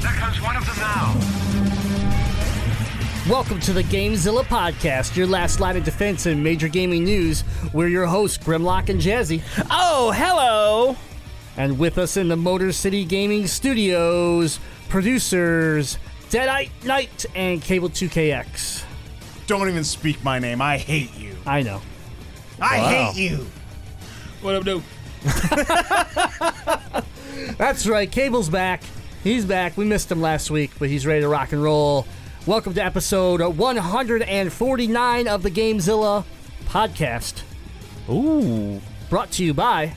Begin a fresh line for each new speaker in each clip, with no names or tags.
there comes one of them now.
Welcome to the Gamezilla Podcast, your last line of defense in major gaming news. We're your hosts, Grimlock and Jazzy.
Oh, hello!
And with us in the Motor City Gaming Studios, producers Deadite Knight and Cable 2KX.
Don't even speak my name. I hate you.
I know.
I
Wow.
hate you.
What up, dude?
That's right, Cable's back. He's back. We missed him last week, but he's ready to rock and roll. Welcome to episode 149 of the Gamezilla Podcast,
Ooh.
brought to you by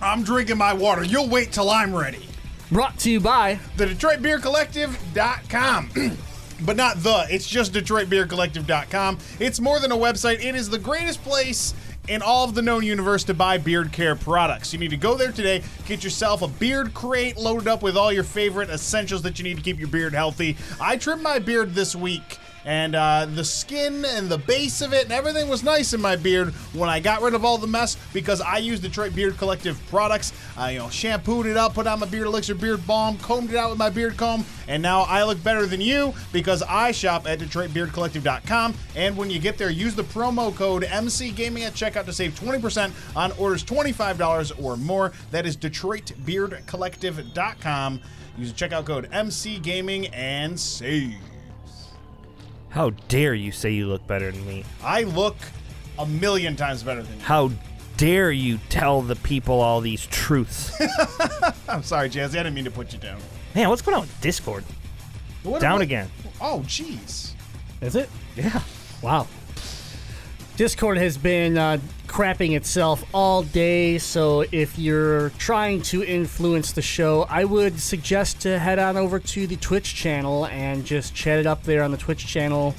I'm drinking my water. You'll wait till I'm ready.
brought to you by
The DetroitBeardCollective.com. but not the, it's just DetroitBeardCollective.com. It's more than a website, it is the greatest place in all of the known universe to buy beard care products. You need to go there today, get yourself a beard crate loaded up with all your favorite essentials that you need to keep your beard healthy. I trimmed my beard this week. And uh, the skin and the base of it and everything was nice in my beard when I got rid of all the mess because I used Detroit Beard Collective products. I, you know, shampooed it up, put on my beard elixir beard balm, combed it out with my beard comb, and now I look better than you because I shop at DetroitBeardCollective.com. And when you get there, use the promo code MC Gaming at checkout to save 20% on orders $25 or more. That is DetroitBeardCollective.com. Use the checkout code MC Gaming and save.
How dare you say you look better than me?
I look a million times better than you.
How dare you tell the people all these truths?
I'm sorry, Jazzy. I didn't mean to put you down.
Man, what's going on with Discord?
What-
Down
what-
again.
Oh, jeez.
Is it?
Yeah.
Wow. Discord has been uh, crapping itself all day, so if you're trying to influence the show, I would suggest to head on over to the Twitch channel and just chat it up there on the Twitch channel.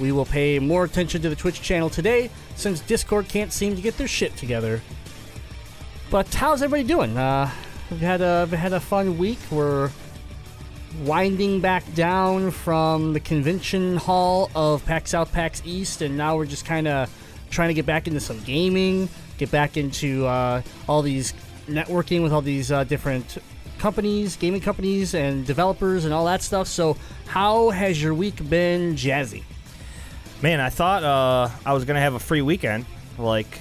We will pay more attention to the Twitch channel today since Discord can't seem to get their shit together. But how's everybody doing? Uh, we've had a we've had a fun week. We're winding back down from the convention hall of PAX South, PAX East, and now we're just kind of trying to get back into some gaming, get back into uh, all these networking with all these uh, different companies, gaming companies, and developers, and all that stuff. So, how has your week been, Jazzy?
Man, I thought uh, I was gonna have a free weekend. Like,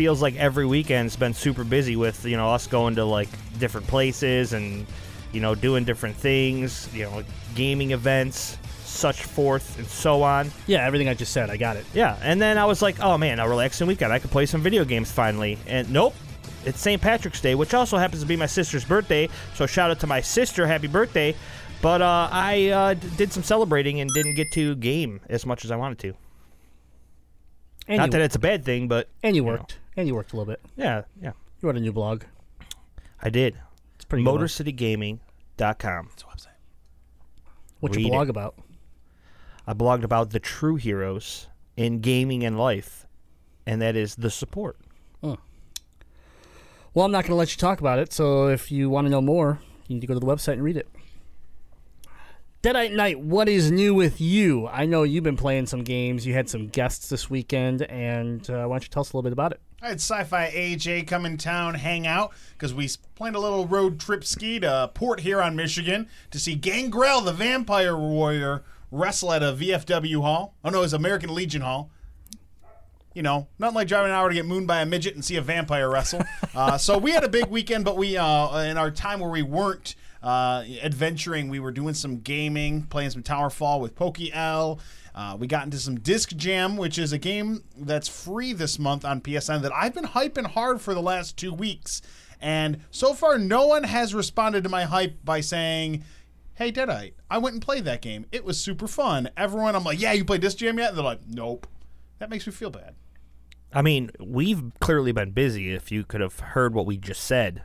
feels like every weekend's been super busy with you know us going to like different places and you know doing different things. You know, gaming events, such forth and so on.
Yeah, everything I just said, I got it.
Yeah, and then I was like, oh man, a relaxing weekend. I could play some video games finally. And nope, it's St. Patrick's Day, which also happens to be my sister's birthday. So shout out to my sister, happy birthday. But uh, I uh, d- did some celebrating and didn't get to game as much as I wanted to.
And
Not
you,
that it's a bad thing, but
and you
know.
worked, and you worked a little bit.
yeah, yeah,
You wrote a new blog.
I did.
It's pretty good. one.
MotorCityGaming.com.
What's
read
your
it.
blog about?
I blogged about the true heroes in gaming and life, and that is the support.
Well, I'm not going to let you talk about it. So if you want to know more, you need to go to the website and read it. Deadite Knight, what is new with you? I know you've been playing some games. You had some guests this weekend, and uh, why don't you tell us a little bit about it?
I had Sci-Fi AJ come in town, hang out, because we planned a little road trip ski to Port Huron, Michigan, to see Gangrel, the Vampire Warrior, wrestle at a VFW hall. Oh no, it was American Legion Hall. You know, nothing like driving an hour to get mooned by a midget and see a vampire wrestle. uh, so we had a big weekend, but we, uh, in our time where we weren't uh, adventuring, we were doing some gaming, playing some Towerfall with Pokey L. Uh, we got into some Disc Jam, which is a game that's free this month on PSN that I've been hyping hard for the last two weeks. And so far, no one has responded to my hype by saying, Hey, Deadite, I went and played that game. It was super fun. Everyone, I'm like, Yeah, you played Disc Jam yet? And they're like, Nope. That makes me feel bad.
I mean, we've clearly been busy. If you could have heard what we just said,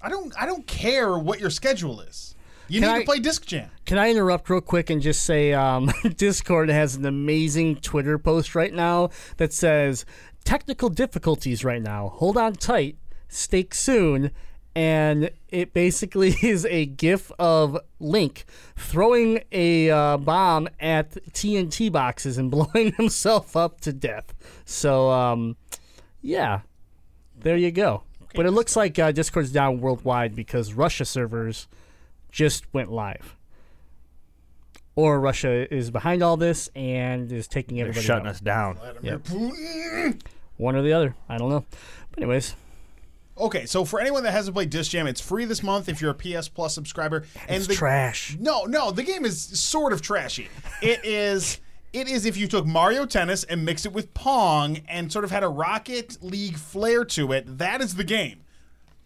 I don't I don't care what your schedule is. You
Can
need
I-
to play Disc Jam.
Can I interrupt real quick and just say um, Discord has an amazing Twitter post right now that says technical difficulties right now. Hold on tight. Stake soon. And it basically is a gif of Link throwing a uh, bomb at TNT boxes and blowing himself up to death. So, um, yeah, there you go. but it looks like uh, Discord's down worldwide because Russia servers just went live. Or Russia is behind all this and is taking everybody.
They're shutting
out.
us down.
Vladimir Putin.
One or the other. I don't know. But anyways,
Okay, so for anyone that hasn't played Disc Jam, it's free this month if you're a PS Plus subscriber. And
it's
the,
trash.
No, no, the game is sort of trashy. It is. It is if you took Mario Tennis and mixed it with Pong and sort of had a Rocket League flair to it. That is the game.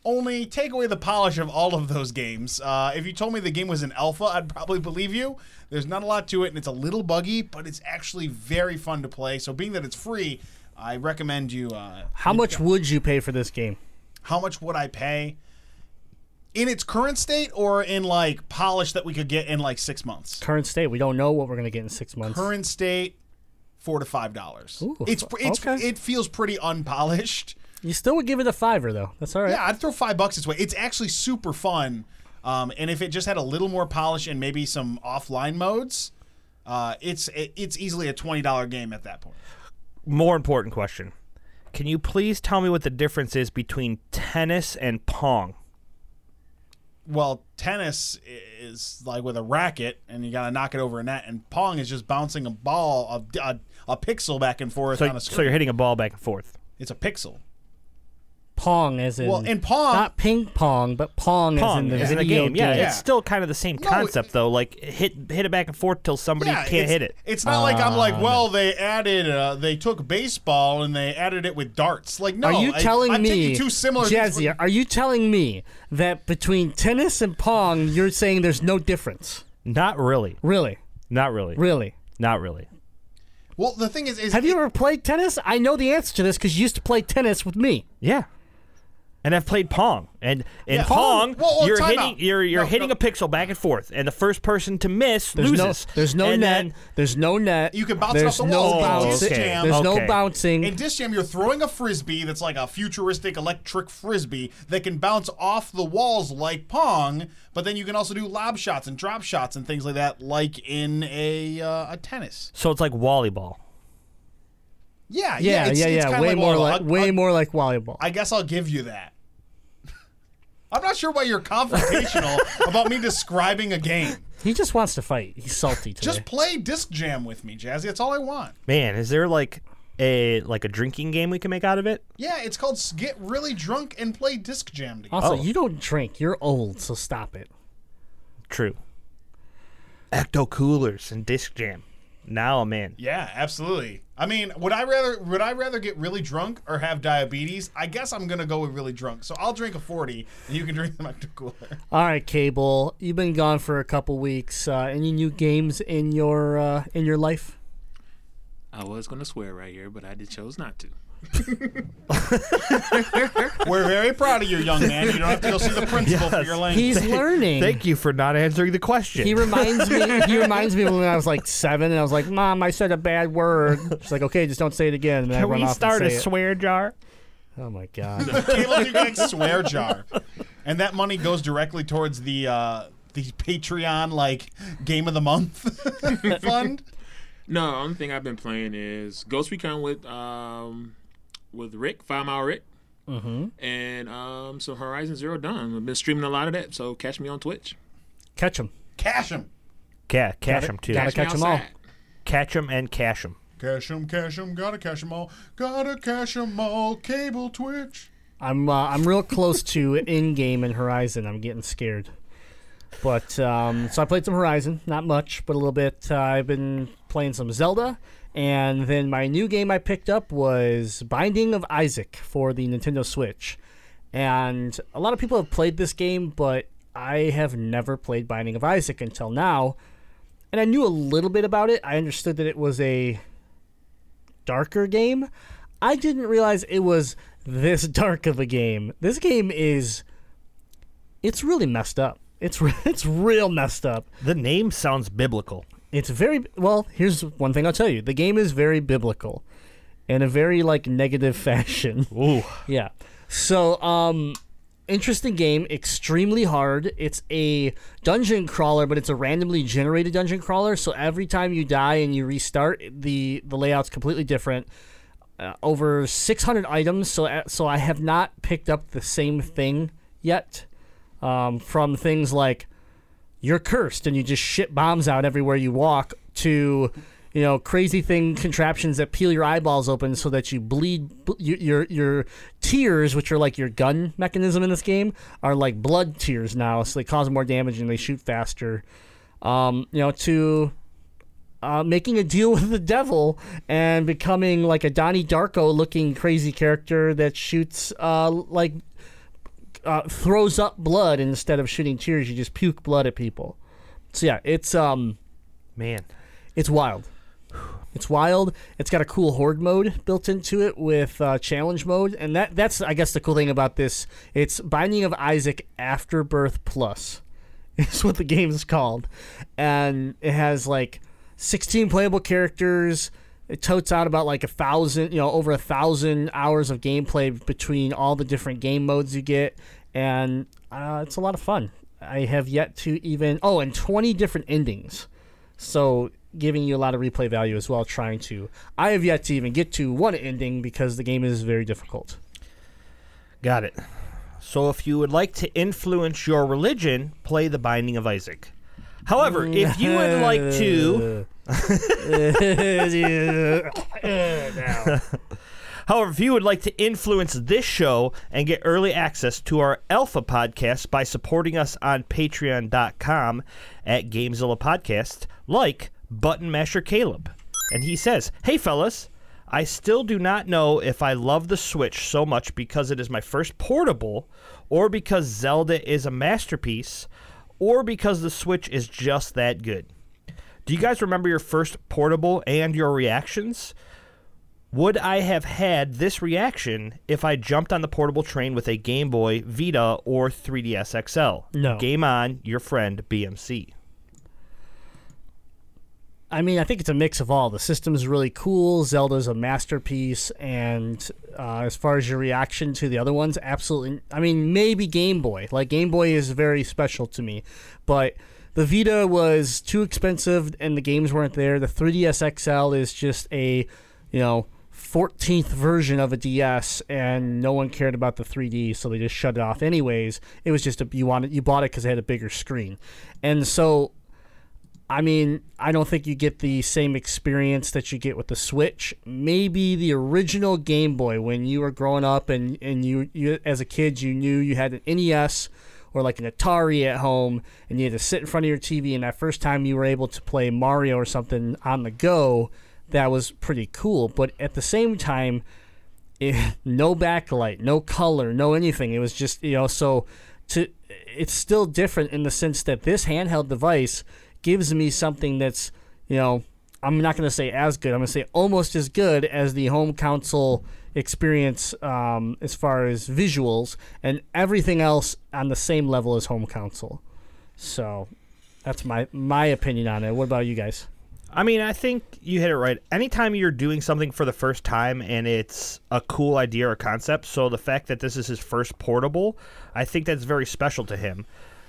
Only take away the polish of all of those games. Uh, if you told me the game was an alpha, I'd probably believe you. There's not a lot to it, and it's a little buggy, but it's actually very fun to play. So, being that it's free, I recommend you. Uh,
How much would you pay for this game?
How much would I pay in its current state or in like polish that we could get in like six months?
Current state. We don't know what we're going to get in six months.
Current state, four to five dollars.
Ooh,
It's it's
okay.
it feels pretty unpolished.
You still would give it a fiver, though. That's all right.
Yeah, I'd throw five bucks its way. It's actually super fun. Um, and if it just had a little more polish and maybe some offline modes, uh, it's it, it's easily a twenty dollar game at that point.
More important question. Can you please tell me what the difference is between tennis and pong?
Well, tennis is like with a racket, and you got to knock it over a net, and pong is just bouncing a ball, a, a, a pixel back and forth
So,
on a screen.
so you're hitting a ball back and forth.
It's a pixel.
Pong as in.
Well, in Pong-
Not ping pong, but Pong,
Pong
as in the
is in a
video
game. Yeah,
Yeah.
it's still kind of the same
No,
concept though. Like hit hit it back and forth till somebody
Yeah,
can't hit it.
It's not like I'm like, well, they added, uh, they took baseball and they added it with darts. Like, no,
Are you telling
I'm
me,
taking two similar things,
Jazzy? Are you telling me that between tennis and pong, you're saying there's no difference?
Not really.
Really,
Not really.
really.
Not really.
Well, the thing is, is
Have you ever played tennis? I know the answer to this because you used to play tennis with me.
Yeah. And I've played Pong, and in
Yeah.
Pong,
Pong- Well, well,
you're hitting
out.
you're you're
No,
hitting
no.
a pixel back and forth, and the first person to miss
There's
loses.
no, there's no
And
net.
then-
there's no net.
You can bounce it
there's
off the
no
walls. In
bouncing.
Disc Jam-
There's no bouncing.
in Disc Jam, you're throwing a frisbee that's like a futuristic electric frisbee that can bounce off the walls like Pong, but then you can also do lob shots and drop shots and things like that, like in a uh, a tennis.
so it's like volleyball.
Yeah,
yeah,
it's,
yeah,
it's
yeah.
kinda
Way
like
more
volleyball.
like
I-
way
I-
more like volleyball.
I guess I'll give you that. I'm not sure why you're confrontational about me describing a game.
he just wants to fight. He's salty today.
Just play Disc Jam with me, Jazzy. That's all I want.
Man, is there like a like a drinking game we can make out of it?
Yeah, it's called Get Really Drunk and Play Disc Jam together.
also,
Oh.
you don't drink. You're old, so stop it.
True. Ecto coolers and disc jam. Now I'm in.
Yeah, absolutely. I mean, would I rather would I rather get really drunk or have diabetes? I guess I'm gonna go with really drunk. So I'll drink a forty, and you can drink the Ecto Cooler.
All right, Cable. You've been gone for a couple weeks. Uh, any new games in your uh, in your life?
I was going to swear right here, but I did chose not to.
We're very proud of you, young man. You don't have to go see the principal for your language.
He's learning.
Thank you for not answering the question.
He reminds me. He reminds me of when I was like seven, and I was like, "Mom, I said a bad word." She's like, "Okay, just don't say it again." And then I
Can
run
we
off
start a
and say it.
swear jar?
Oh my god!
Caleb, you get swear jar, and that money goes directly towards the uh, the Patreon like game of the month fund.
No, the only thing I've been playing is Ghost Recon with um with Rick, Five Mile Rick, mm-hmm. and um so Horizon Zero Dawn. I've been streaming a lot of that, so catch me on Twitch.
Catch him.
Cash him,
Yeah, cash them too.
gotta
Catch me
catch 'em all.
outside.
Catch them and cash them.
cash him, cash him. Gotta cash 'em all. Gotta cash 'em all. Cable Twitch.
I'm uh, I'm real close to in game in Horizon. I'm getting scared. But um, so I played some Horizon, not much, but a little bit. Uh, I've been playing some Zelda, and then my new game I picked up was Binding of Isaac for the Nintendo Switch. And a lot of people have played this game, but I have never played Binding of Isaac until now. And I knew a little bit about it. I understood that it was a darker game. I didn't realize it was this dark of a game. This game is It's really messed up. It's re- it's real messed up.
The name sounds biblical.
It's very well. Here's one thing I'll tell you: the game is very biblical, in a very like negative fashion.
Ooh.
Yeah. So, um, interesting game, extremely hard. It's a dungeon crawler, but it's a randomly generated dungeon crawler. So every time you die and you restart, the the layout's completely different. Uh, over 600 items, so uh, so I have not picked up the same thing yet. Um, from things like you're cursed and you just shit bombs out everywhere you walk to you know crazy thing contraptions that peel your eyeballs open so that you bleed your your, your tears which are like your gun mechanism in this game are like blood tears now so they cause more damage and they shoot faster. Um, you know to uh, making a deal with the devil and becoming like a Donnie Darko looking crazy character that shoots uh, like uh, throws up blood instead of shooting tears. You just puke blood at people. So yeah, it's um,
Man.
it's wild. It's wild. It's got a cool horde mode built into it with uh, challenge mode, and that that's I guess the cool thing about this. It's Binding of Isaac Afterbirth Plus, is what the game is called, and it has like 16 playable characters. It totes out about like a thousand, you know, over a thousand hours of gameplay between all the different game modes you get, and uh, it's a lot of fun. I have yet to even oh, and 20 different endings. So giving you a lot of replay value as well. Trying to, I have yet to even get to one ending because the game is very difficult.
Got it. So if you would like to influence your religion, play The Binding of Isaac. However, if you would like to However, if you would like to influence this show and get early access to our Alpha podcast by supporting us on patreon.com at Gamezilla Podcast, like Button Masher Caleb. And he says, Hey fellas, I still do not know if I love the Switch so much because it is my first portable, or because Zelda is a masterpiece, or because the Switch is just that good. Do you guys remember your first portable and your reactions? Would I have had this reaction if I jumped on the portable train with a Game Boy, Vita, or 3DS XL?
No.
Game on, your friend BMC.
I mean, I think it's a mix of all. The system's really cool. Zelda's a masterpiece, and uh, as far as your reaction to the other ones, absolutely. I mean, maybe Game Boy. Like Game Boy is very special to me, but the Vita was too expensive, and the games weren't there. The 3DS XL is just a, you know, 14th version of a DS, and no one cared about the 3D, so they just shut it off. Anyways, it was just a you wanted you bought it because it had a bigger screen, and so I mean, I don't think you get the same experience that you get with the Switch. Maybe the original Game Boy when you were growing up and, and you, you as a kid you knew you had an NES or like an Atari at home and you had to sit in front of your TV and that first time you were able to play Mario or something on the go, that was pretty cool. But at the same time, it, eh, no backlight, no color, no anything. It was just, you know, so to it's still different in the sense that this handheld device gives me something that's, you know, I'm not going to say as good. I'm going to say almost as good as the home console experience um, as far as visuals and everything else on the same level as home console. So that's my my opinion on it. What about you guys?
I mean, I think you hit it right. Anytime you're doing something for the first time and it's a cool idea or concept, so the fact that this is his first portable, I think that's very special to him.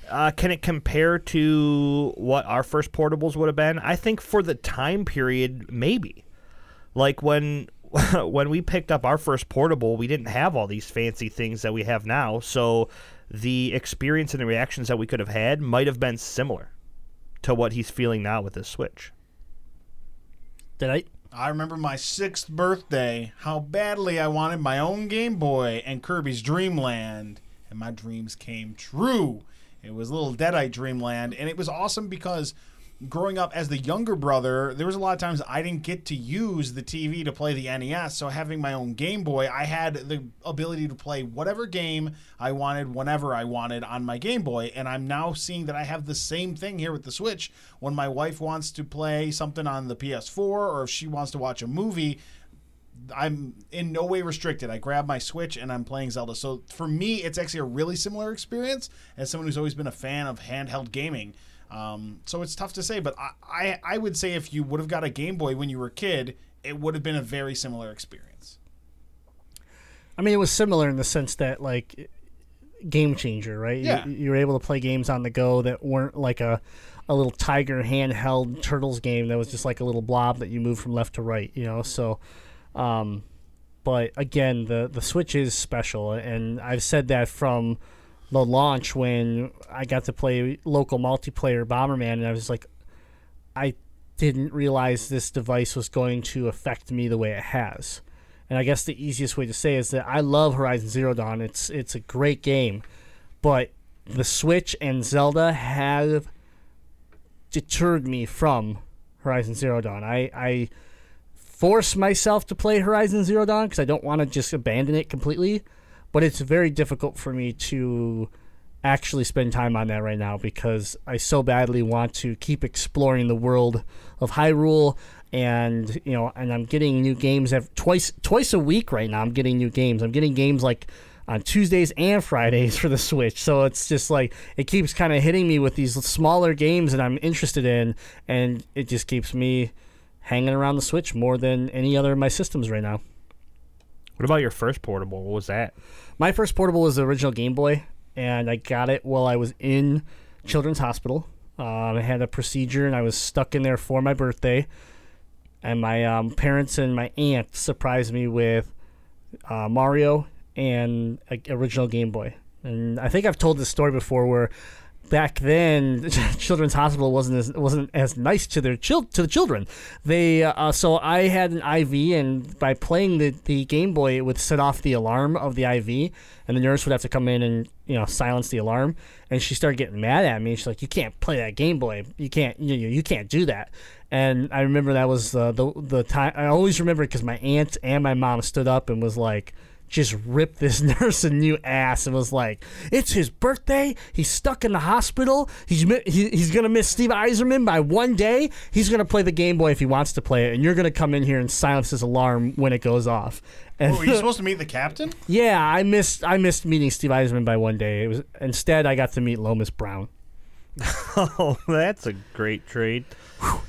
Uh, can it compare to what our first portables would have been? I think for the time period, maybe. Like when when we picked up our first portable, we didn't have all these fancy things that we have now. So the experience and the reactions that we could have had might have been similar to what he's feeling now with his Switch.
Did I?
I remember my sixth birthday, how badly I wanted my own Game Boy and Kirby's Dream Land, and my dreams came true. It was a little Deadite Dreamland, and it was awesome because growing up as the younger brother, there was a lot of times I didn't get to use the TV to play the NES. So having my own Game Boy, I had the ability to play whatever game I wanted whenever I wanted on my Game Boy. And I'm now seeing that I have the same thing here with the Switch. When my wife wants to play something on the PS4 or if she wants to watch a movie, I'm in no way restricted. I grab my Switch and I'm playing Zelda. So for me, it's actually a really similar experience as someone who's always been a fan of handheld gaming. Um, so it's tough to say, but I, I I would say if you would have got a Game Boy when you were a kid, it would have been a very similar experience.
I mean, it was similar in the sense that like game changer, right? You-
Yeah.
You, were able to play games on the go that weren't like a a little Tiger handheld Turtles game that was just like a little blob that you move from left to right, you know. So, um, but again, the the Switch is special, and I've said that from the launch when I got to play local multiplayer Bomberman, and I was like, I didn't realize this device was going to affect me the way it has. And I guess the easiest way to say is that I love Horizon Zero Dawn. It's it's a great game, but the Switch and Zelda have deterred me from Horizon Zero Dawn. I, I force myself to play Horizon Zero Dawn because I don't want to just abandon it completely, but it's very difficult for me to actually spend time on that right now because I so badly want to keep exploring the world of Hyrule and you know and I'm getting new games ev twice twice a week right now I'm getting new games. I'm getting games like on Tuesdays and Fridays for the Switch. So it's just like it keeps kind of hitting me with these smaller games that I'm interested in and it just keeps me hanging around the Switch more than any other of my systems right now
What about your first portable? What was that?
my first portable was the original Game Boy, and I got it while I was in Children's Hospital. Um, I had a procedure, and I was stuck in there for my birthday. And my um, parents and my aunt surprised me with uh, Mario and original Game Boy. And I think I've told this story before, where back then Children's Hospital wasn't as wasn't as nice to their chil- to the children. They uh, so I had an IV, and by playing the the Game Boy, it would set off the alarm of the IV, and the nurse would have to come in and you know silence the alarm. And she started getting mad at me. She's like, "You can't play that Game Boy. You can't you you, you can't do that." And I remember that was uh, the the time. I always remember because my aunt and my mom stood up and was like just ripped this nurse a new ass and was like, "It's his birthday. He's stuck in the hospital. He's mi- he, he's gonna miss Steve Yzerman by one day. He's gonna play the Game Boy if he wants to play it, and you're gonna come in here and silence his alarm when it goes off." And
Oh, were you supposed to meet the captain?
yeah, I missed I missed meeting Steve Yzerman by one day. It was instead I got to meet Lomas Brown.
Oh, that's a great trade.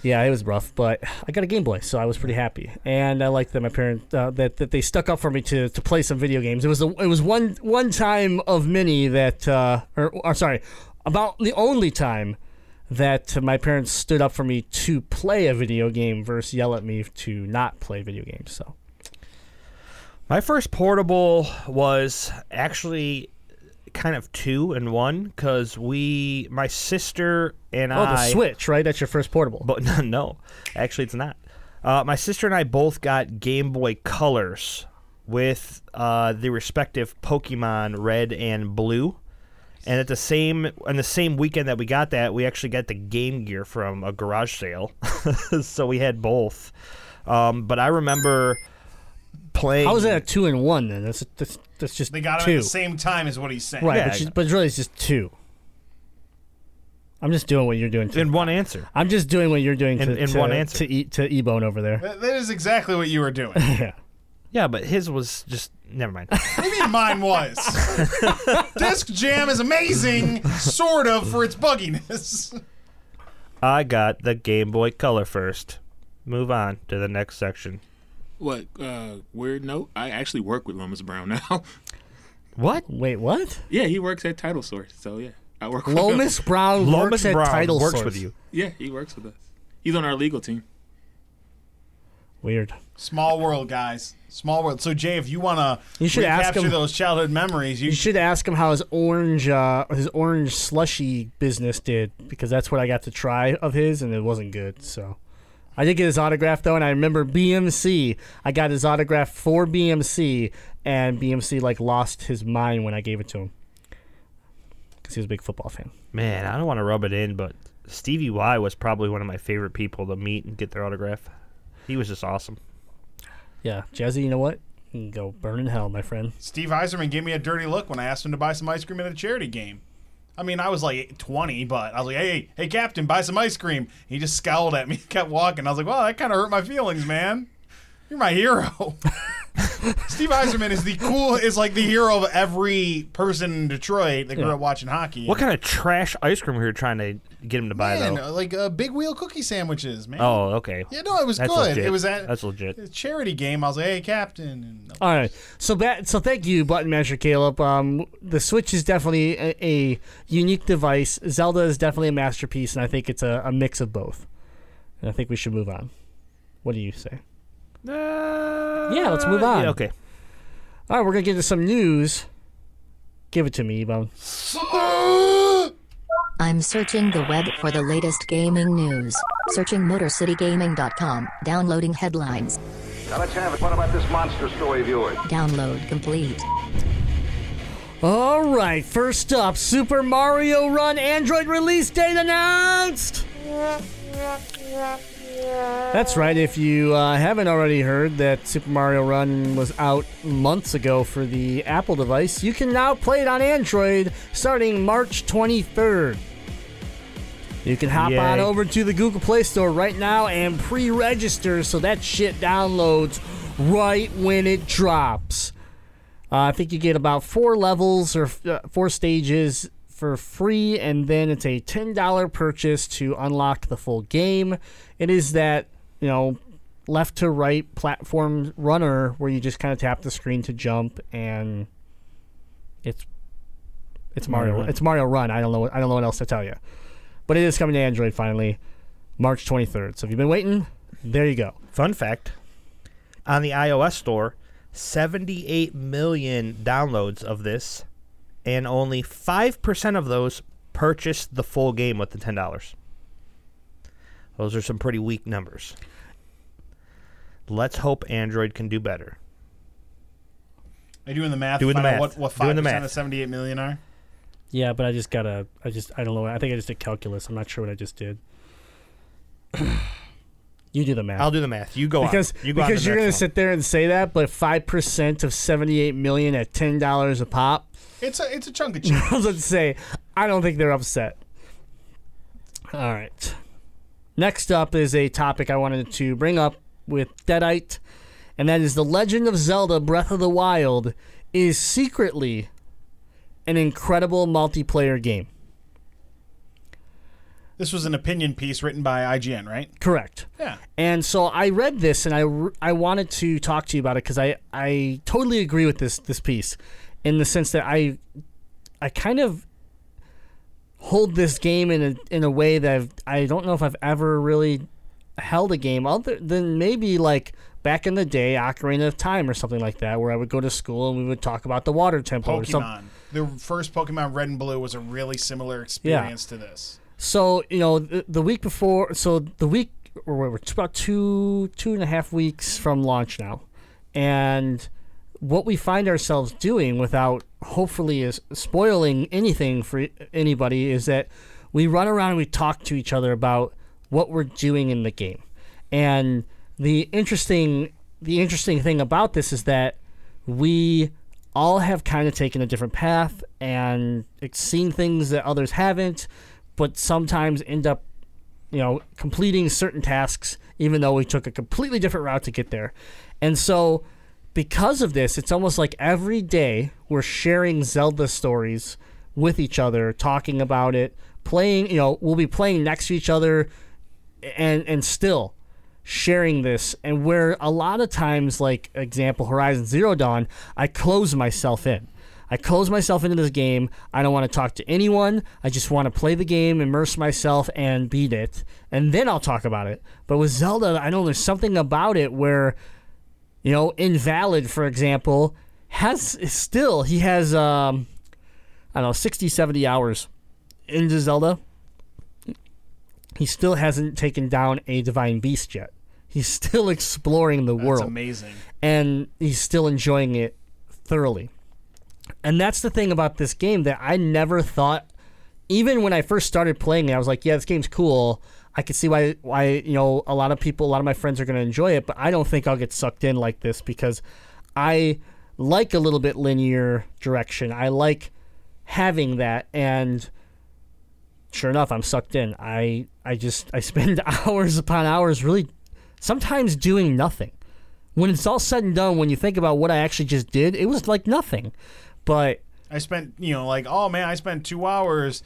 Yeah, it was rough, but I got a Game Boy, so I was pretty happy, and I liked that my parents uh, that that they stuck up for me to, to play some video games. It was a, it was one one time of many that, uh, or, or sorry, about the only time that my parents stood up for me to play a video game versus yell at me to not play video games. So
My first portable was actually kind of two and one because we, my sister and I.
oh, the Switch, right? That's your first portable.
But no, no, actually, it's not. Uh, my sister and I both got Game Boy Colors with uh, the respective Pokemon Red and Blue. And at the same on the same weekend that we got that, we actually got the Game Gear from a garage sale, so we had both. Um, but I remember playing.
How is that a two and one then? That's that's, that's just
They got him
two.
at the same time, is what he's saying.
right?
Yeah,
but,
I
you- but really, it's just two. I'm just doing what you're doing. To,
in one answer?
I'm just doing what you're doing
In-
to,
in
to,
one answer.
to e, to E-Bone over there.
That- that is exactly what you were doing.
yeah.
Yeah, but his was just never mind.
What do you mean mine was? Disc Jam is amazing, sort of, for its bugginess.
I got the Game Boy Color first. Move on to the next section.
What? Uh, weird note. I actually work with Lomas Brown now.
What?
Wait, what?
yeah, he works at Title Source. So yeah, I work with him.
Lomas Brown
Lomas
works at
Brown
Title
works
Source.
with you.
Yeah, he works with us. He's on our legal team.
Weird.
Small world, guys. Small world. So, Jay, if you want to
You should ask him-
those childhood memories, you,
You should ask him how his orange uh, his orange slushy business did because that's what I got to try of his and it wasn't good. So I did get his autograph though, and I remember BMC. I got his autograph for BMC, and BMC like lost his mind when I gave it to him because he was a big football fan.
Man, I don't want to rub it in, but Stevie Y was probably one of my favorite people to meet and get their autograph. He was just awesome.
Yeah, Jazzy, you know what? You can go burn in hell, my friend.
Steve Yzerman gave me a dirty look when I asked him to buy some ice cream at a charity game. I mean, I was like 20, but I was like, hey, hey, Captain, buy some ice cream. He just scowled at me, kept walking. I was like, well, that kind of hurt my feelings, man. You're my hero. Steve Yzerman is the cool is like the hero of every person in Detroit that grew
Yeah.
up watching hockey.
What kind of trash ice cream were you trying to get him to buy
man,
though?
like uh, big wheel cookie sandwiches, man.
Oh, okay.
Yeah, no, it was
That's
good.
legit.
It was at
That's legit.
a charity game. I was like, "Hey, Captain." And
All right. So that so thank you, Button Masher Caleb. Um, the Switch is definitely a, a unique device. Zelda is definitely a masterpiece, and I think it's a, a mix of both. And I think we should move on. What do you say?
Uh, yeah,
let's move on.
okay.
All right, we're gonna get to some news. Give it to me, Ebon.
I'm searching the web for the latest gaming news. Searching MotorCityGaming.com. Downloading headlines.
Now let's have it. What about this monster story of yours?
Download complete.
All right, first up, Super Mario Run Android release date announced. That's right. If you uh, haven't already heard that Super Mario Run was out months ago for the Apple device, you can now play it on Android starting March 23rd. You can hop
Yay.
on over to the Google Play Store right now and pre register so that shit downloads right when it drops. Uh, I think you get about four levels or uh, four stages for free, and then it's a $10 purchase to unlock the full game. It is that, you know, left to right platform runner where you just kind of tap the screen to jump, and it's it's Mario.
Mario Run.
It's Mario Run. I don't know. I don't know what else to tell you, but it is coming to Android finally, March 23rd. So if you've been waiting, there you go.
Fun fact: on the iOS store, 78 million downloads of this, and only five percent of those purchased the full game with the ten dollars. Those are some pretty weak numbers. Let's hope Android can do better.
are you doing the math?
Doing
to
the math.
What, what
Doing
five
the
percent
math.
of seventy-eight million are?
Yeah, but I just gotta. I just. I don't know. I think I just did calculus. I'm not sure what I just did. you do the math.
I'll do the math. You go
because
on. You go
because
to
you're gonna
one.
sit there and say that, but five percent of 78 million at ten dollars a pop.
It's a it's a chunk of change.
I was about to say, I don't think they're upset. All right. Next up is a topic I wanted to bring up with Deadite, and that is The Legend of Zelda Breath of the Wild is secretly an incredible multiplayer game.
This was an opinion piece written by IGN, right?
Correct.
Yeah.
And so I read this and I, I wanted to talk to you about it because I, I totally agree with this this piece in the sense that I I kind of hold this game in a in a way that I've, I don't know if I've ever really held a game other than maybe like back in the day Ocarina of Time or something like that where I would go to school and we would talk about the water temple or something.
Pokemon. The first Pokemon Red and Blue was a really similar experience to this.
So you know, the, the week before, so the week or we're about two two and a half weeks from launch now, and what we find ourselves doing without hopefully is spoiling anything for anybody is that we run around and we talk to each other about what we're doing in the game, and the interesting the interesting thing about this is that we all have kind of taken a different path and seen things that others haven't, but sometimes end up, you know, completing certain tasks even though we took a completely different route to get there. And so, because of this, it's almost like every day we're sharing Zelda stories with each other, talking about it, playing, you know, we'll be playing next to each other and and still sharing this. And where a lot of times like example horizon zero dawn i close myself in. I close myself into this game. I don't want to talk to anyone. I just want to play the game immerse myself and beat it. And then i'll talk about it. But with zelda i know there's something about it where you know invalid for example has still he has um i don't know 60 70 hours into zelda he still hasn't taken down a divine beast yet. He's still exploring the
That's
world
amazing.
and he's still enjoying it thoroughly. And that's the thing about this game that I never thought even when I first started playing it, I was like, yeah, this game's cool. I can see why why, you know, a lot of people, a lot of my friends are going to enjoy it, but I don't think I'll get sucked in like this because I like a little bit linear direction. I like having that and sure enough, I'm sucked in. I I just I spend hours upon hours really sometimes doing nothing when it's all said and done, when you think about what I actually just did, it was like nothing. But
I spent, you know, like, oh man, I spent two hours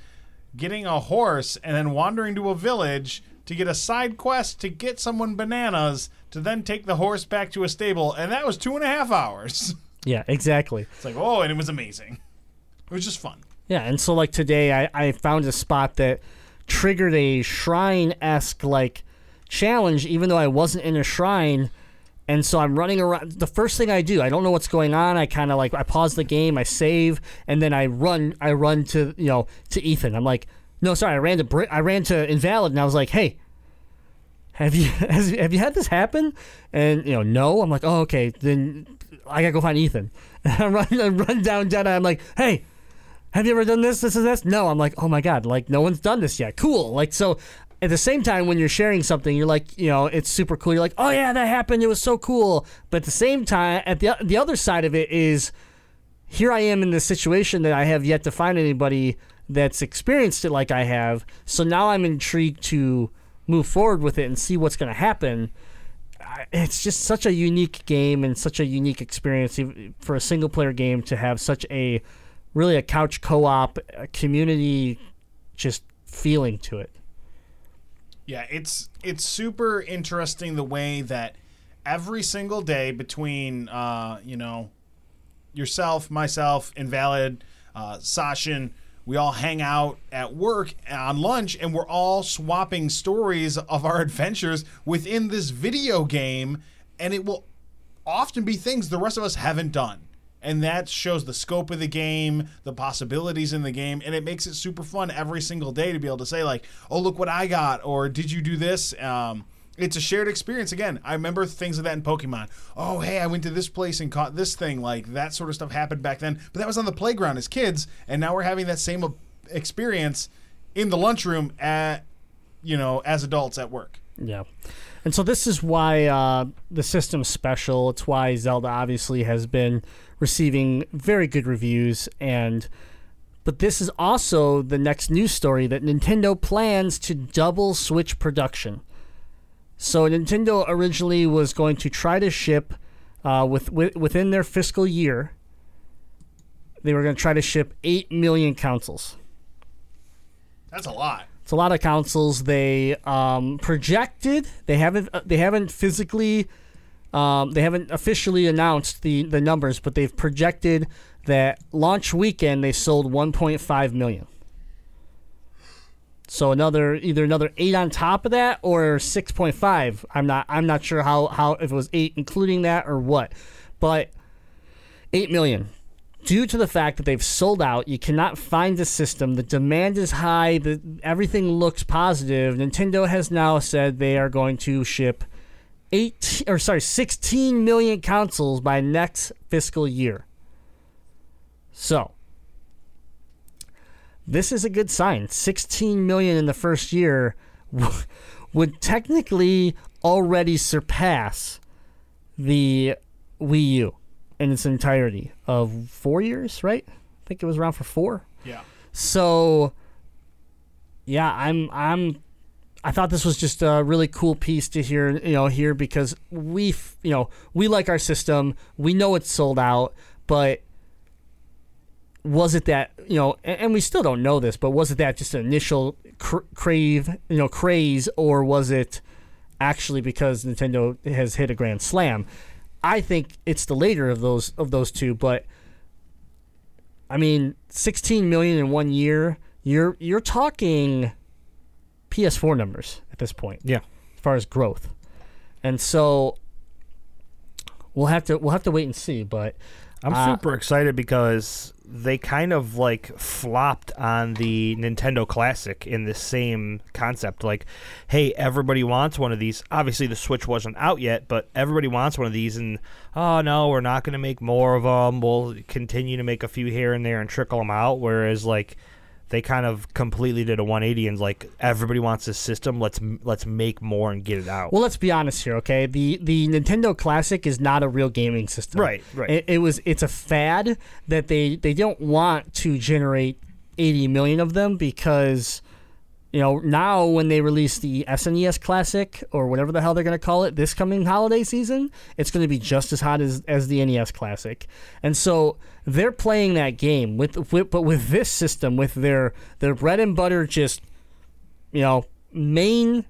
getting a horse and then wandering to a village to get a side quest to get someone bananas to then take the horse back to a stable, and that was two and a half hours.
yeah, exactly.
It's like, oh, and it was amazing. It was just fun.
Yeah, and so like today, I, I found a spot that triggered a shrine esque like challenge, even though I wasn't in a shrine. And so I'm running around. The first thing I do, I don't know what's going on. I kind of like I pause the game, I save, and then I run. I run to you know to Ethan. I'm like, no, sorry, I ran to Brit. I ran to Invalid, and I was like, hey, have you has, have you had this happen? And you know, no. I'm like, oh, okay. Then I gotta go find Ethan. And I run, I run down, down. I'm like, hey, have you ever done this, this, and this? No. I'm like, oh my god, like no one's done this yet. Cool. Like so. At the same time, when you're sharing something, you're like, you know, it's super cool. You're like, oh yeah, that happened. It was so cool. But at the same time, at the the other side of it is, here I am in this situation that I have yet to find anybody that's experienced it like I have. So now I'm intrigued to move forward with it and see what's going to happen. It's just such a unique game and such a unique experience for a single player game to have such a really a couch co-op a community just feeling to it.
Yeah, it's it's super interesting the way that every single day between uh, you know yourself, myself, Invalid, uh, Sashin, we all hang out at work on lunch, and we're all swapping stories of our adventures within this video game, and it will often be things the rest of us haven't done. And that shows the scope of the game, the possibilities in the game, and it makes it super fun every single day to be able to say, like, oh, look what I got, or did you do this? Um, it's a shared experience. Again, I remember things of that in Pokemon. Oh, hey, I went to this place and caught this thing. Like, that sort of stuff happened back then. But that was on the playground as kids, and now we're having that same experience in the lunchroom at, you know, as adults at work.
Yeah. And so this is why uh, the system's special. It's why Zelda obviously has been receiving very good reviews and but this is also the next news story that Nintendo plans to double Switch production. So Nintendo originally was going to try to ship uh, with, with within their fiscal year. They were going to try to ship eight million consoles.
That's a lot.
It's a lot of consoles. They um, projected. They haven't. uh, They haven't physically. Um, they haven't officially announced the the numbers, but they've projected that launch weekend they sold 1.5 million. So another either another eight on top of that or 6.5. I'm not. I'm not sure how how if it was eight including that or what, but eight million due to the fact that they've sold out, you cannot find the system. The demand is high. The, everything looks positive. Nintendo has now said they are going to ship 18 or sorry, 16 million consoles by next fiscal year. So, this is a good sign. 16 million in the first year would technically already surpass the Wii U in its entirety of four years, right? I think it was around for four.
Yeah.
So, yeah, I'm I'm I thought this was just a really cool piece to hear, you know, here because we, f- you know, we like our system. We know it's sold out, but was it that, you know, and, we still don't know this, but was it that just an initial cr- crave, you know, craze, or was it actually because Nintendo has hit a grand slam? I think it's the later of those of those two, but I mean, 16 million in one year. You're you're talking PS4 numbers at this point.
Yeah.
as far as growth, and so we'll have to we'll have to wait and see. But
I'm
Uh,
super excited because they kind of like flopped on the Nintendo Classic in the same concept. Like, hey, everybody wants one of these. Obviously, the Switch wasn't out yet, but everybody wants one of these. And oh no, we're not going to make more of them. We'll continue to make a few here and there and trickle them out. Whereas, like, they kind of completely did a 180 and like everybody wants this system. Let's let's make more and get it out.
well, let's be honest here, okay? The the Nintendo Classic is not a real gaming system.
Right, right.
It, it was it's a fad that they they don't want to generate 80 million of them because you know, now when they release the SNES Classic or whatever the hell they're going to call it this coming holiday season, it's going to be just as hot as, as the NES Classic. And so they're playing that game with, with but with this system with their their bread and butter just you know, main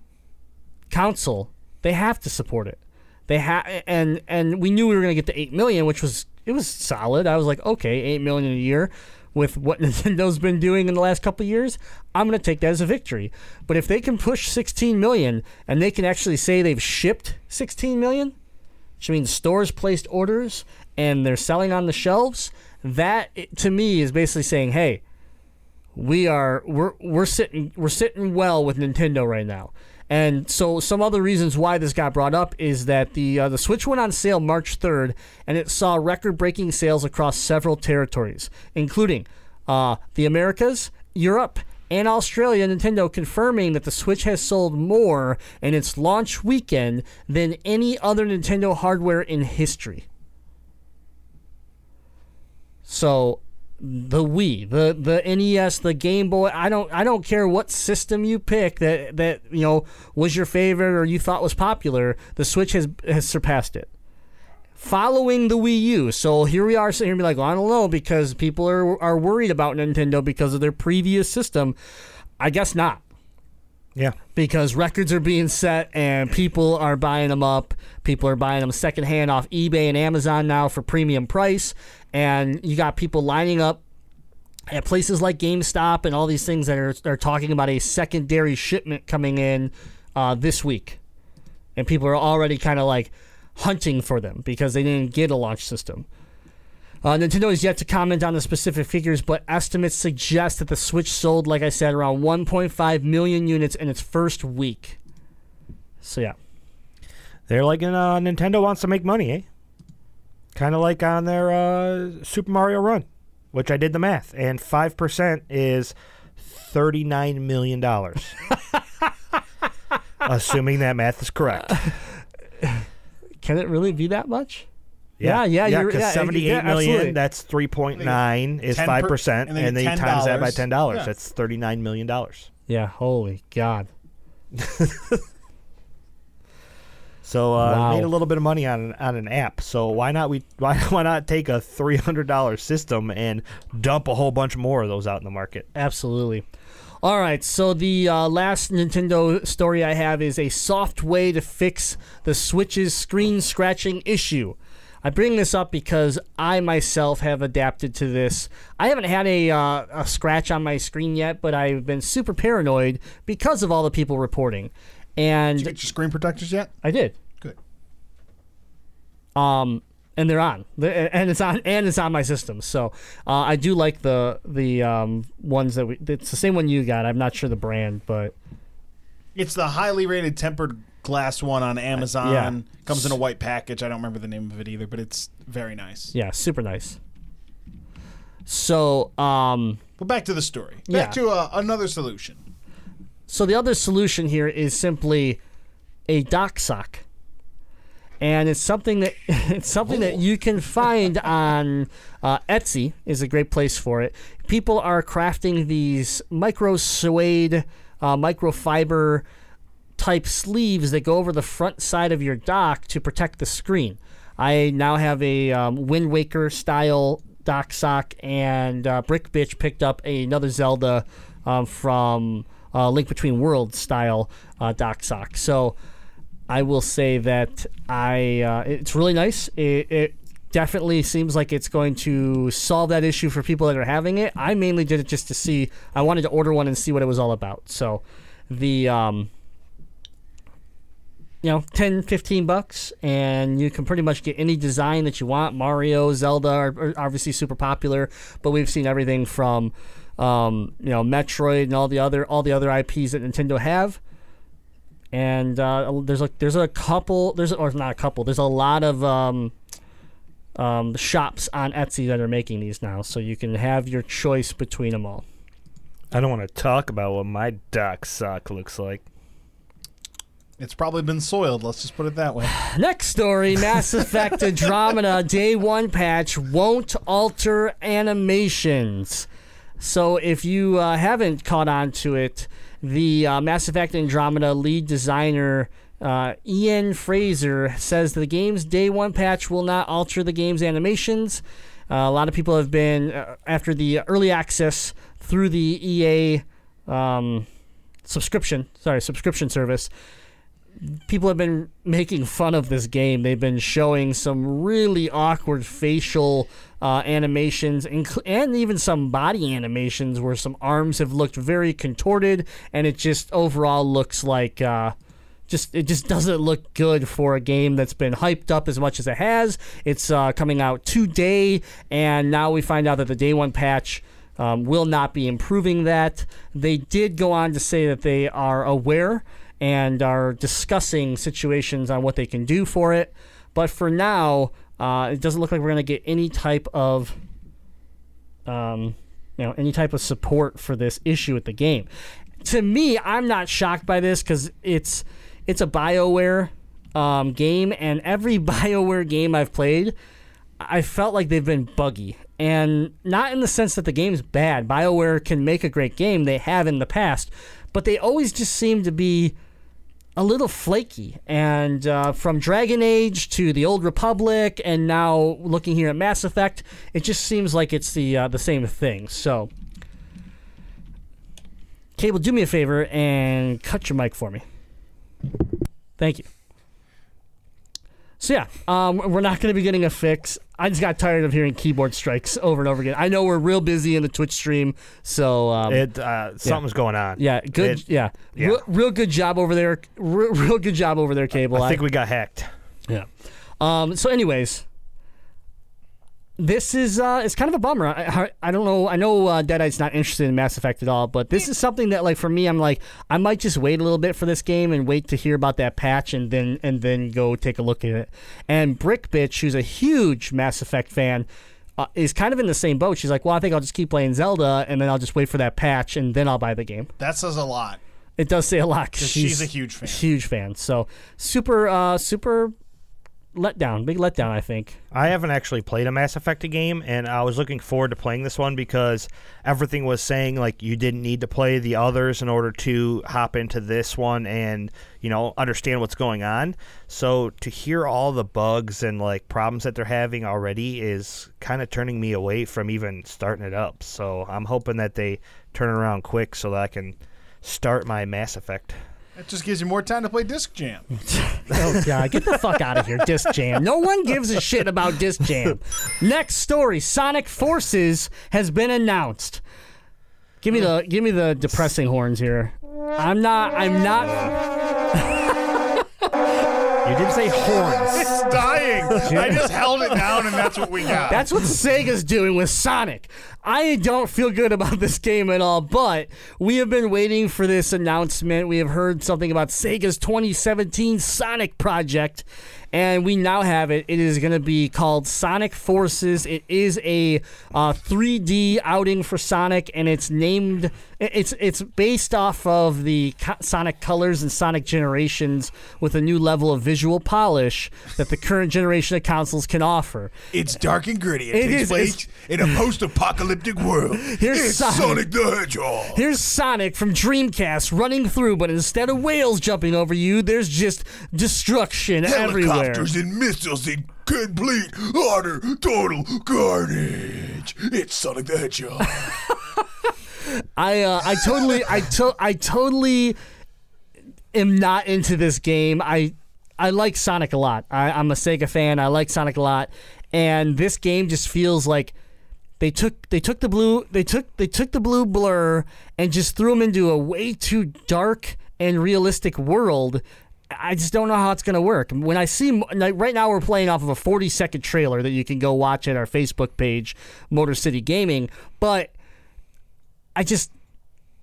console, they have to support it. They have and and we knew we were going to get to 8 million, which was it was solid. I was like, okay, 8 million a year with what Nintendo's been doing in the last couple years, I'm going to take that as a victory. But if they can push 16 million and they can actually say they've shipped 16 million, which means stores placed orders and they're selling on the shelves, that to me is basically saying, "Hey, we are we're we're sitting we're sitting well with Nintendo right now." And so, some other reasons why this got brought up is that the uh, the Switch went on sale March 3rd, and it saw record-breaking sales across several territories, including uh, the Americas, Europe, and Australia. Nintendo confirming that the Switch has sold more in its launch weekend than any other Nintendo hardware in history. So the Wii, the the NES, the Game Boy. I don't I don't care what system you pick that that you know was your favorite or you thought was popular. The Switch has has surpassed it. Following the Wii U, so here we are sitting here, be like, well, I don't know because people are are worried about Nintendo because of their previous system. I guess not
Yeah.
because records are being set and people are buying them up. People are buying them secondhand off eBay and Amazon now for premium price. And you got people lining up at places like GameStop and all these things that are, are talking about a secondary shipment coming in uh, this week. And people are already kind of like hunting for them because they didn't get a launch system. Uh, Nintendo is yet to comment on the specific figures, but estimates suggest that the Switch sold, like I said, around 1.5 million units in its first week. So yeah,
They're like, uh, Nintendo wants to make money, eh? Kind of like on their uh, Super Mario Run, which I did the math, and five percent is thirty-nine million dollars. Assuming that math is correct.
can it really be that much? Yeah, yeah,
yeah. Because
yeah,
seventy-eight
yeah,
million, that's three point nine is five percent,
and then
and then you times that by
$10.
ten dollars.
Yeah.
That's thirty-nine million dollars.
Yeah, holy God.
So uh,
Wow.
made a little bit of money on on an app. So why not we why why not take a three hundred dollar system and dump a whole bunch more of those out in the market?
Absolutely. All right, so the uh, last Nintendo story I have is a soft way to fix the Switch's screen scratching issue. I bring this up because I myself have adapted to this. I haven't had a, uh, a scratch on my screen yet, but I've been super paranoid because of all the people reporting. And
Did you get your screen protectors yet?
I did.
Good.
um, and they're on, and it's on, and it's on my system. So uh, I do like the the um, ones that we. It's the same one you got. I'm not sure the brand, but
It's the highly rated tempered glass one on Amazon.
yeah.
Comes in a white package. I don't remember the name of it either, but it's very nice.
yeah, super nice. So um,
But back to the story.
Yeah.
Back to uh, another solution.
so the other solution here is simply a dock sock. And it's something that it's something that you can find on uh, Etsy is a great place for it. People are crafting these micro suede, uh, microfiber type sleeves that go over the front side of your dock to protect the screen. I now have a um, Wind Waker style dock sock, and uh, Brick Bitch picked up another Zelda um, from uh, Link Between Worlds style uh, dock sock. So I will say that I uh, it's really nice. It, it definitely seems like it's going to solve that issue for people that are having it. I mainly did it just to see. I wanted to order one and see what it was all about. So the um, you know 10 15 bucks and you can pretty much get any design that you want mario zelda are, are obviously super popular but we've seen everything from um, you know metroid and all the other all the other ips that nintendo have and uh, there's a there's a couple there's or not a couple there's a lot of um, um, shops on Etsy that are making these now, so you can have your choice between them all.
I don't want to talk about what my dock sock looks like.
It's probably been soiled. Let's just put it that way.
Next story Mass Effect Andromeda Day 1 patch won't alter animations. So if you uh, haven't caught on to it, the uh, Mass Effect Andromeda lead designer uh, Ian Fraser says the game's day one patch will not alter the game's animations. Uh, a lot of people have been uh, after the early access through the EA um, subscription, sorry, subscription service people have been making fun of this game. They've been showing some really awkward facial uh, animations inc- and even some body animations where some arms have looked very contorted, and it just overall looks like. Uh, just it just doesn't look good for a game that's been hyped up as much as it has. It's uh, coming out today, and now we find out that the day one patch um, will not be improving that. They did go on to say that they are aware and are discussing situations on what they can do for it. But for now, uh, it doesn't look like we're going to get any type of, um, you know, any type of support for this issue with the game. To me, I'm not shocked by this because it's it's a Bioware um, game, and every Bioware game I've played, I felt like they've been buggy. And not in the sense that the game's bad. BioWare can make a great game, they have in the past, but they always just seem to be a little flaky. And uh, from Dragon Age to the Old Republic, and now looking here at Mass Effect, it just seems like it's the uh, the same thing. So, Cable, do me a favor and cut your mic for me. Thank you. So yeah, um, we're not going to be getting a fix. I just got tired of hearing keyboard strikes over and over again. I know we're real busy in the Twitch stream, so um,
It uh, something's going on.
yeah, good.
It-
yeah,
yeah.
Real, real good job over there. Real, real good job over there, Cable.
I think we got hacked.
yeah. Um. So, anyways, this is uh, it's kind of a bummer. I, I, I don't know. I know uh, Deadeye's not interested in Mass Effect at all, but this is something that, like, for me, I'm like, I might just wait a little bit for this game and wait to hear about that patch and then and then go take a look at it. And Brick Bitch, who's a huge Mass Effect fan. Uh, is kind of in the same boat. She's like, "Well, I think I'll just keep playing Zelda, and then I'll just wait for that patch, and then I'll buy the game."
That says a lot.
It does say a lot 'cause
'Cause she's a huge fan.
Huge fan. So super, uh, super letdown. Big letdown, I think.
I haven't actually played a Mass Effect game, and I was looking forward to playing this one because everything was saying like you didn't need to play the others in order to hop into this one and you know understand what's going on. So to hear all the bugs and like problems that they're having already is kind of turning me away from even starting it up. So I'm hoping that they turn around quick so that I can start my Mass Effect.
That just gives you more time to play Disc Jam.
Oh god, get the fuck out of here, Disc Jam. No one gives a shit about Disc Jam. Next story: Sonic Forces has been announced. Give me the give me the depressing horns here. I'm not. I'm not.
You didn't say horns.
Dying. I just held it down, and that's what we got.
That's what Sega's doing with Sonic. I don't feel good about this game at all, but we have been waiting for this announcement. We have heard something about Sega's 2017 Sonic project, and we now have it. It is going to be called Sonic Forces. It is a uh, 3D outing for Sonic, and it's named. It's it's based off of the co- Sonic colors and Sonic generations with a new level of visual polish that the current generation of consoles can offer.
It's dark and gritty. It,
It
takes
is-
place in a post-apocalyptic world.
Here's
it's
Sonic.
Sonic the Hedgehog.
Here's Sonic from Dreamcast running through, but instead of whales jumping over you, there's just destruction everywhere.
Helicopters and missiles in complete, utter, total carnage. It's Sonic the Hedgehog.
I uh, I totally I to- I totally am not into this game. I I like Sonic a lot. I, I'm a Sega fan. I like Sonic a lot, and this game just feels like they took they took the blue they took they took the blue blur and just threw them into a way too dark and realistic world. I just don't know how it's going to work. When I see like, right now, we're playing off of a 40 second trailer that you can go watch at our Facebook page, Motor City Gaming. But I just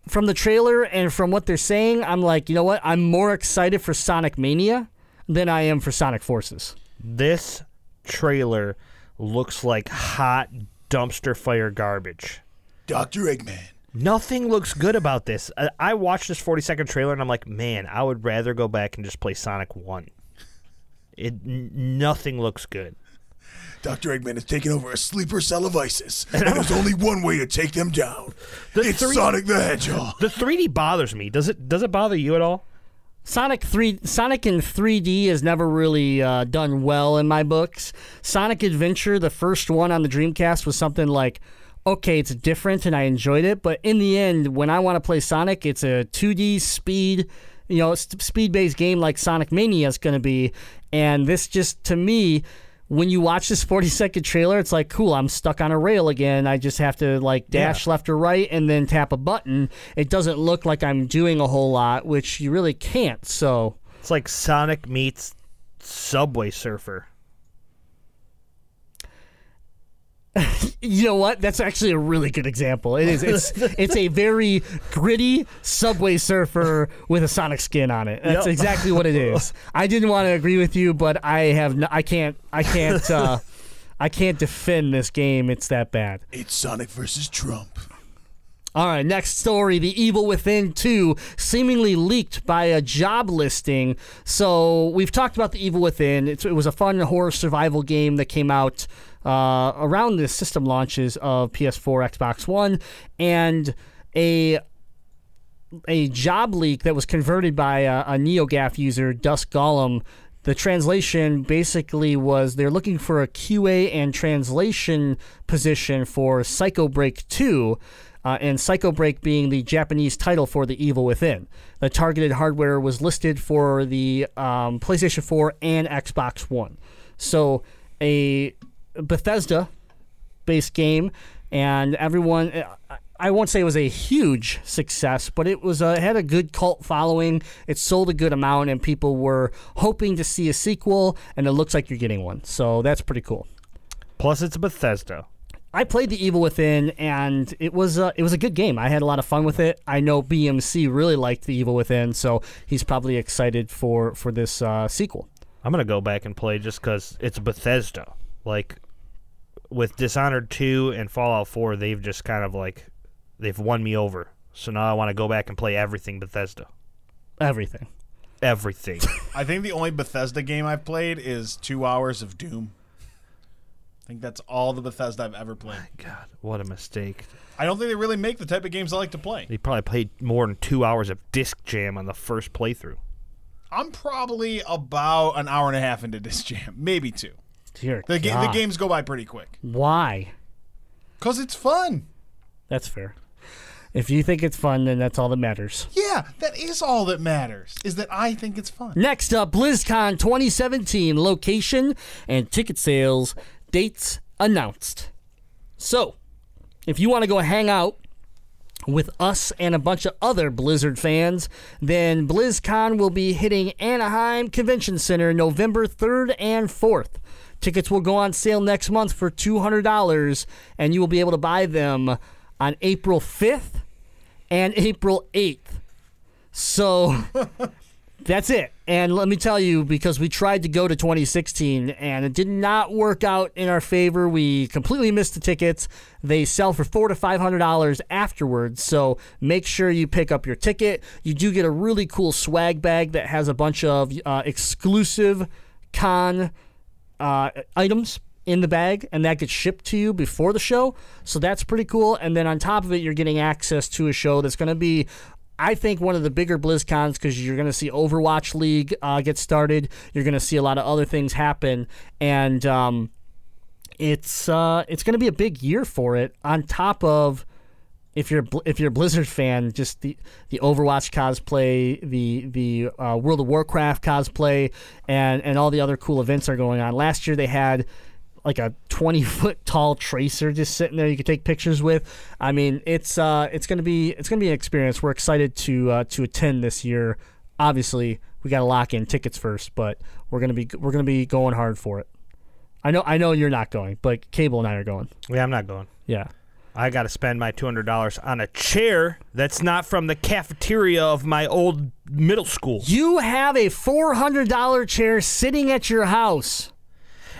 from the trailer and from what they're saying, I'm like, you know what? I'm more excited for Sonic Mania than I am for Sonic Forces.
This trailer looks like hot dumpster fire garbage.
Dr. Eggman.
Nothing looks good about this. I, I watched this 40 second trailer and I'm like, man, I would rather go back and just play Sonic 1. It n- nothing looks good.
Dr. Eggman has taken over a sleeper cell of ISIS, and there's only one way to take them down. it's
three-
Sonic the Hedgehog.
The 3D bothers me. Does it? Does it bother you at all?
Sonic three Sonic in 3D has never really uh, done well in my books. Sonic Adventure, the first one on the Dreamcast, was something like, okay, it's different and I enjoyed it, but in the end, when I want to play Sonic, it's a 2D speed, you know, speed based game like Sonic Mania is going to be, and this just to me. When you watch this 40 second trailer, it's like, cool, I'm stuck on a rail again. I just have to like dash left or right and then tap a button. It doesn't look like I'm doing a whole lot, which you really can't. So,
It's like Sonic meets Subway Surfer.
You know what? That's actually a really good example. It is. It's it's a very gritty Subway Surfer with a Sonic skin on it. That's
Yep.
exactly what it is. I didn't want to agree with you, but I have. No, I can't. I can't. Uh, I can't defend this game. It's that bad.
It's Sonic versus Trump.
All right, next story The Evil Within 2, seemingly leaked by a job listing. So, we've talked about The Evil Within. It's, it was a fun horror survival game that came out uh, around the system launches of PS4, Xbox One, and a a job leak that was converted by a, a NeoGAF user, Dusk Golem. The translation basically was they're looking for a QA and translation position for Psycho Break 2, uh, and Psycho Break being the Japanese title for The Evil Within. The targeted hardware was listed for the um, PlayStation 4 and Xbox One. So a Bethesda based game, and everyone. I- I won't say it was a huge success, but it was a, it had a good cult following. It sold a good amount, and people were hoping to see a sequel. And it looks like you're getting one, so that's pretty cool.
Plus, it's Bethesda.
I played The Evil Within, and it was a, it was a good game. I had a lot of fun with it. I know BMC really liked The Evil Within, so he's probably excited for for this uh, sequel.
I'm gonna go back and play just because it's Bethesda. Like with Dishonored 2 and Fallout 4, they've just kind of like they've won me over. So now I want to go back and play everything Bethesda.
Everything.
Everything.
I think the only Bethesda game I've played is two hours of Doom. I think that's all the Bethesda I've ever played.
God, what a mistake.
I don't think they really make the type of games I like to play.
They probably played more than two hours of Disc Jam on the first playthrough.
I'm probably about an hour and a half into this jam, maybe two.
Dear
The, ga- the
God.
games go by pretty quick
Why?
because it's fun.
That's fair. If you think it's fun, then that's all that matters.
Yeah, that is all that matters. Is that I think it's fun.
Next up, BlizzCon 2017 location and ticket sales dates announced. So, if you want to go hang out with us and a bunch of other Blizzard fans, then BlizzCon will be hitting Anaheim Convention Center November 3rd and 4th. Tickets will go on sale next month for $200, and you will be able to buy them on April 5th and April 8th. So. That's it. And let me tell you, because we tried to go to 2016 and it did not work out in our favor. We completely missed the tickets. They sell for four to five hundred dollars afterwards. So make sure you pick up your ticket. You do get a really cool swag bag that has a bunch of uh, exclusive con uh, items in the bag, and that gets shipped to you before the show. So that's pretty cool. And then on top of it, you're getting access to a show that's going to be. I think one of the bigger BlizzCons because you're going to see Overwatch League uh, get started. You're going to see a lot of other things happen, and um, it's uh, it's going to be a big year for it. On top of if you're if you're a Blizzard fan, just the the Overwatch cosplay, the the uh, World of Warcraft cosplay, and and all the other cool events are going on. Last year they had like a 20 foot tall tracer just sitting there you could take pictures with. I mean, it's uh it's gonna be it's gonna be an experience. We're excited to uh, to attend this year. Obviously, we got to lock in tickets first, but we're gonna be we're gonna be going hard for it. I know I know you're not going, but Cable and I are going.
Yeah, I'm not going.
Yeah.
I got to spend my $200 on a chair that's not from the cafeteria of my old middle school.
You have a $400 chair sitting at your house.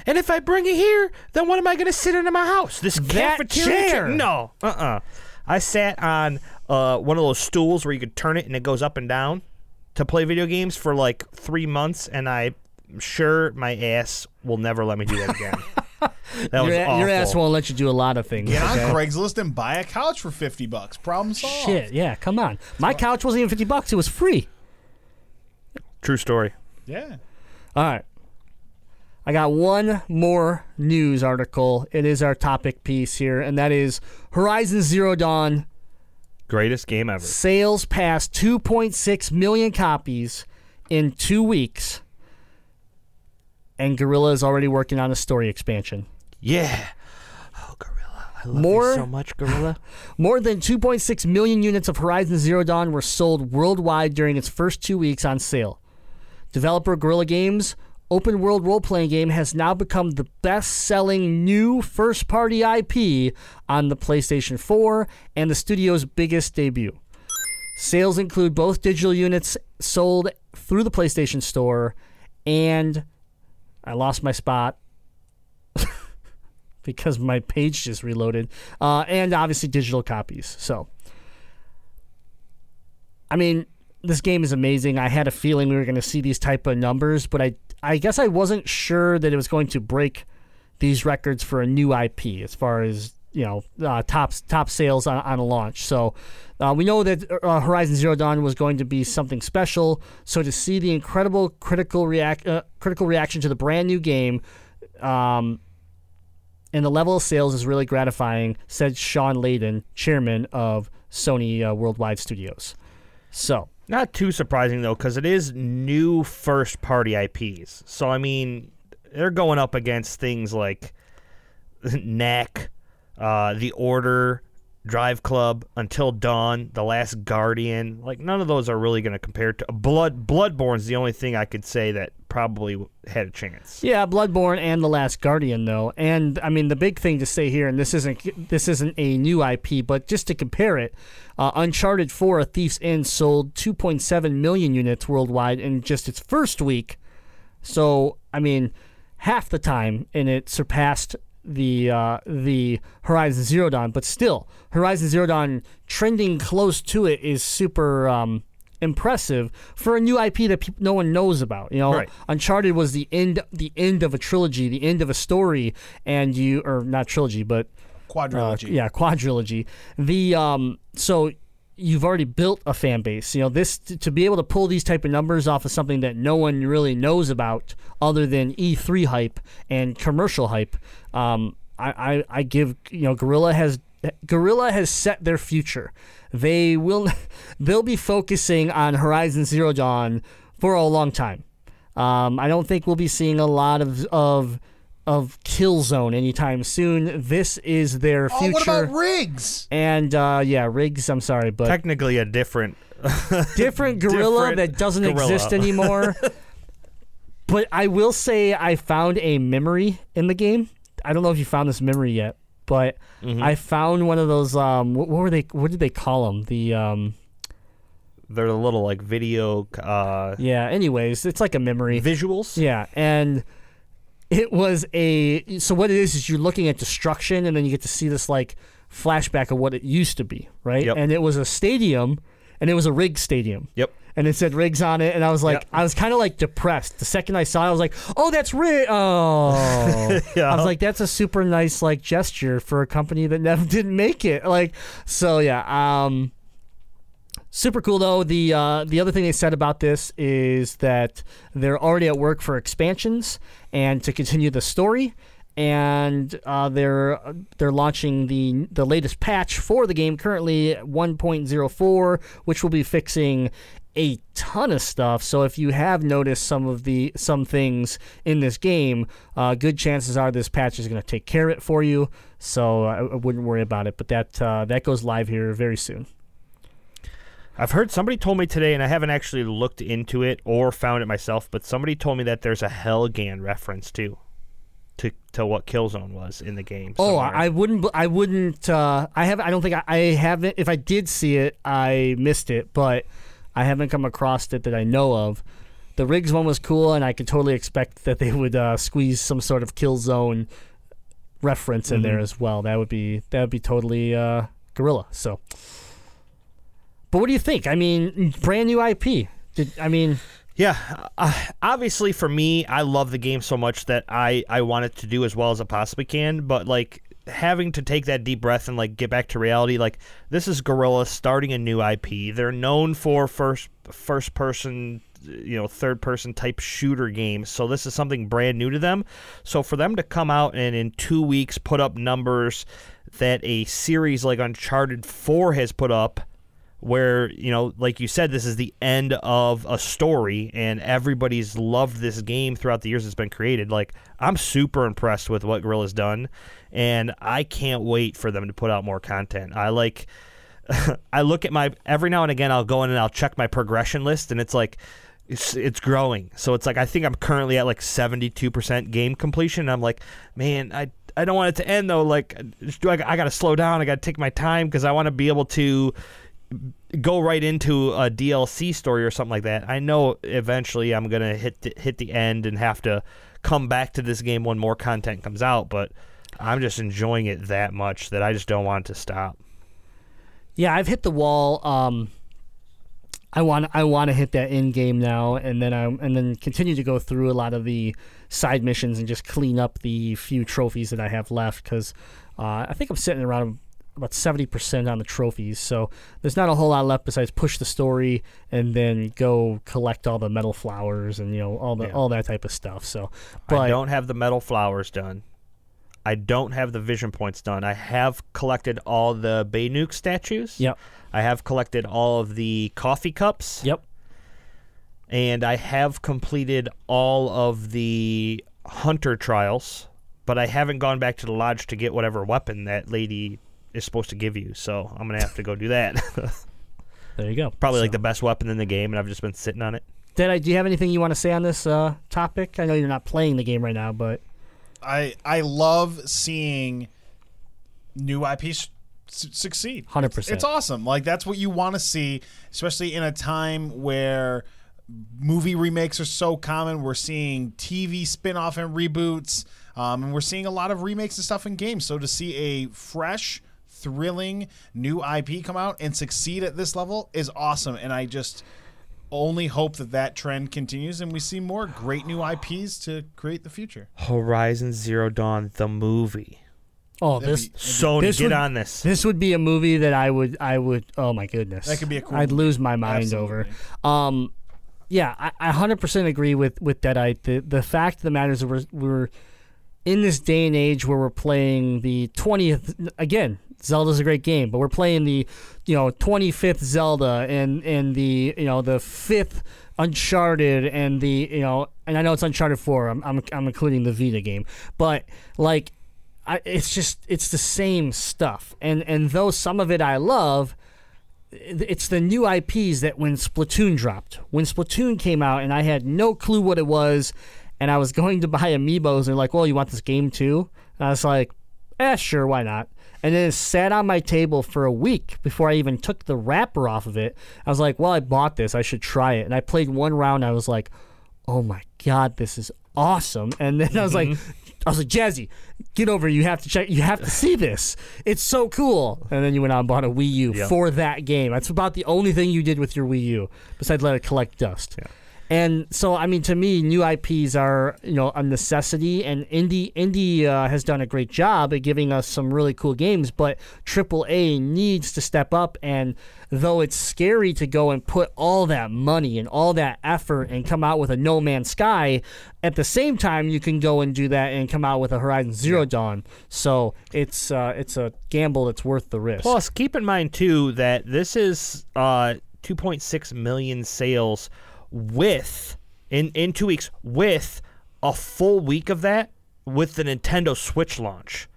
And if I bring it here, then what am I going to sit in my house? This
That
cafeteria
chair.
No. Uh-uh. I sat on uh, one of those stools where you could turn it and it goes up and down to play video games for like three months, and I'm sure my ass will never let me do that again. That was
your, your ass won't let you do a lot of things.
Get on? Craigslist and buy a couch for fifty bucks. Problem solved.
Shit, yeah, come on. My couch wasn't even 50 bucks, it was free.
True story.
Yeah.
All right. I got one more news article. It is our topic piece here, and that is Horizon Zero Dawn
Greatest game ever.
sales past 2.6 million copies in two weeks, and Guerrilla is already working on a story expansion.
Yeah. Oh, Guerrilla. I love
More-
you so much, Guerrilla.
More than 2.6 million units of Horizon Zero Dawn were sold worldwide during its first two weeks on sale. Developer Guerrilla Games' open world role playing game has now become the best selling new first party IP on the PlayStation 4 and the studio's biggest debut. Sales include both digital units sold through the PlayStation Store and I lost my spot because my page just reloaded, uh, and obviously digital copies. So, I mean, this game is amazing. I had a feeling we were going to see these type of numbers, but I I guess I wasn't sure that it was going to break these records for a new IP as far as you know uh, top top sales on, on a launch. So uh, we know that uh, Horizon Zero Dawn was going to be something special. So to see the incredible critical react uh, critical reaction to the brand new game. Um, and the level of sales is really gratifying, said Shawn Layden, chairman of Sony uh, Worldwide Studios. So,
Not too surprising though, because it is new first party IPs. So I mean, they're going up against things like Knack, uh, The Order, Drive Club, Until Dawn, The Last Guardian. Like none of those are really going to compare to Blood. Bloodborne's the only thing I could say that probably had a chance.
yeah, Bloodborne and The Last Guardian though. And I mean the big thing to say here and this isn't this isn't a new IP, but just to compare it, uh, Uncharted 4: A Thief's End sold 2.7 million units worldwide in just its first week. So, I mean, half the time, and it surpassed the uh, the Horizon Zero Dawn. But still, Horizon Zero Dawn trending close to it is super um, impressive for a new IP that peop no one knows about. You know,
Right.
Uncharted was the end the end of a trilogy, the end of a story, and you or not trilogy, but uh,
Quadrilogy.
yeah, quadrilogy. The um, so you've already built a fan base. You know, this to be able to pull these type of numbers off of something that no one really knows about, other than E3 hype and commercial hype. Um, I, I, I give you know, Guerrilla has Guerrilla has set their future. They will they'll be focusing on Horizon Zero Dawn for a long time. Um, I don't think we'll be seeing a lot of of of Killzone anytime soon. This is their future.
Oh,
future.
what about RIGS?
and uh, yeah, RIGS. I'm sorry, but
Technically a different.
different Guerrilla
different
that doesn't
Guerrilla.
exist anymore. but I will say I found a memory in the game. I don't know if you found this memory yet, but
Mm-hmm.
I found one of those. Um, what, what were they? What did they call them? The um,
They're the little like video uh,
yeah. Anyways, it's like a memory.
visuals.
Yeah, and it was a so what it is is you're looking at destruction and then you get to see this like flashback of what it used to be, right?
Yep.
And it was a stadium and it was a rig stadium.
Yep.
And it said rigs on it, and I was like,
Yep.
I was kind of like depressed. The second I saw it, I was like, "Oh, that's rig." Oh,
Yeah.
I was like, "That's a super nice like gesture for a company that never didn't make it." Like, so yeah. Um, Super cool though. The uh, the other thing they said about this is that they're already at work for expansions and to continue the story, and uh, they're they're launching the the latest patch for the game currently 1.04, which will be fixing a ton of stuff. So if you have noticed some of the some things in this game, uh, good chances are this patch is going to take care of it for you. So I, I wouldn't worry about it. But that uh, that goes live here very soon.
I've heard somebody told me today, and I haven't actually looked into it or found it myself, but somebody told me that there's a Helghan reference too, to to what Killzone was in the game.
Oh,
somewhere.
I I wouldn't. I wouldn't. Uh, I have. I don't think I, I haven't. If I did see it, I missed it. But I haven't come across it that I know of. The RIGS one was cool, and I could totally expect that they would uh, squeeze some sort of Killzone reference in there as well. That would be that would be totally uh, gorilla. So, but what do you think? I mean, brand new IP. Did I mean?
Yeah, uh, obviously for me, I love the game so much that I I want it to do as well as it possibly can. But like having to take that deep breath and like get back to reality, like this is Guerrilla starting a new IP. They're known for first first person you know third person type shooter games so this is something brand new to them so for them to come out and in two weeks put up numbers that a series like uncharted 4 has put up where you know like you said this is the end of a story and everybody's loved this game throughout the years it's been created like i'm super impressed with what Guerrilla's done and i can't wait for them to put out more content i like i look at my every now and again i'll go in and i'll check my progression list and it's like it's, it's growing so it's like i think i'm currently at like 72% game completion and i'm like man i I don't want it to end though. Like, do I, I got to slow down? I got to take my time because I want to be able to go right into a DLC story or something like that. I know eventually I'm gonna hit the, hit the end and have to come back to this game when more content comes out, but I'm just enjoying it that much that I just don't want to stop.
Yeah, I've hit the wall. Um, I want I want to hit that end game now, and then I and then continue to go through a lot of the side missions and just clean up the few trophies that I have left because uh, I think I'm sitting around about 70% on the trophies. So there's not a whole lot left besides push the story and then go collect all the metal flowers and you know all the
Yeah.
all that type of stuff. So but
I don't have the metal flowers done. I don't have the vision points done. I have collected all the Banuk statues.
Yep.
I have collected all of the coffee cups.
Yep.
and I have completed all of the hunter trials, but I haven't gone back to the lodge to get whatever weapon that lady is supposed to give you. So I'm gonna have to go do that.
There you go.
Probably like the best weapon in the game, and I've just been sitting on it.
Did I, do you have anything you want to say on this uh, topic? I know you're not playing the game right now, but
I I love seeing new IPs s- succeed.
100%.
It's awesome. Like that's what you want to see, especially in a time where movie remakes are so common. We're seeing TV spin-off and reboots, um, and we're seeing a lot of remakes and stuff in games. So to see a fresh, thrilling new IP come out and succeed at this level is awesome. And I just only hope that that trend continues and we see more great new IPs to create the future.
Horizon Zero Dawn, the movie.
oh,
That'd
this
be-
Sony,
This
get
would-
on this.
this would be a movie that I would I would oh my goodness
That could be a cool
I'd
movie.
lose my mind over. Um, yeah, I, I 100% agree with with Deadeye. The the fact of the matter is that we're we're in this day and age where we're playing the 20th again. Zelda's a great game, but we're playing the, you know, 25th Zelda and and the you know the fifth Uncharted and the you know and I know it's Uncharted 4. I'm I'm, I'm including the Vita game, but like I, it's just it's the same stuff. And and though some of it i love it's the new ips that when splatoon dropped. When splatoon came out and i had no clue what it was and i was going to buy amiibos and like well you want this game too? And i was like eh sure why not and then it sat on my table for a week before i even took the wrapper off of it i was like well i bought this i should try it and i played one round i was like oh my god, this is awesome. And then I was like, mm-hmm. I was like, Jazzy, get over. You have to check. You have to see this. It's so cool. And then you went out and bought a Wii U
Yeah.
for that game. That's about the only thing you did with your Wii U besides let it collect dust. And so, I mean, to me, new IPs are you know a necessity, and indie indie uh, has done a great job at giving us some really cool games. But AAA needs to step up, and though it's scary to go and put all that money and all that effort and come out with a No Man's Sky, at the same time you can go and do that and come out with a Horizon Zero Dawn. So it's uh, it's a gamble that's worth the risk.
Plus, keep in mind too that this is uh, 2.6 million sales with in in two weeks with a full week of that with the Nintendo Switch launch.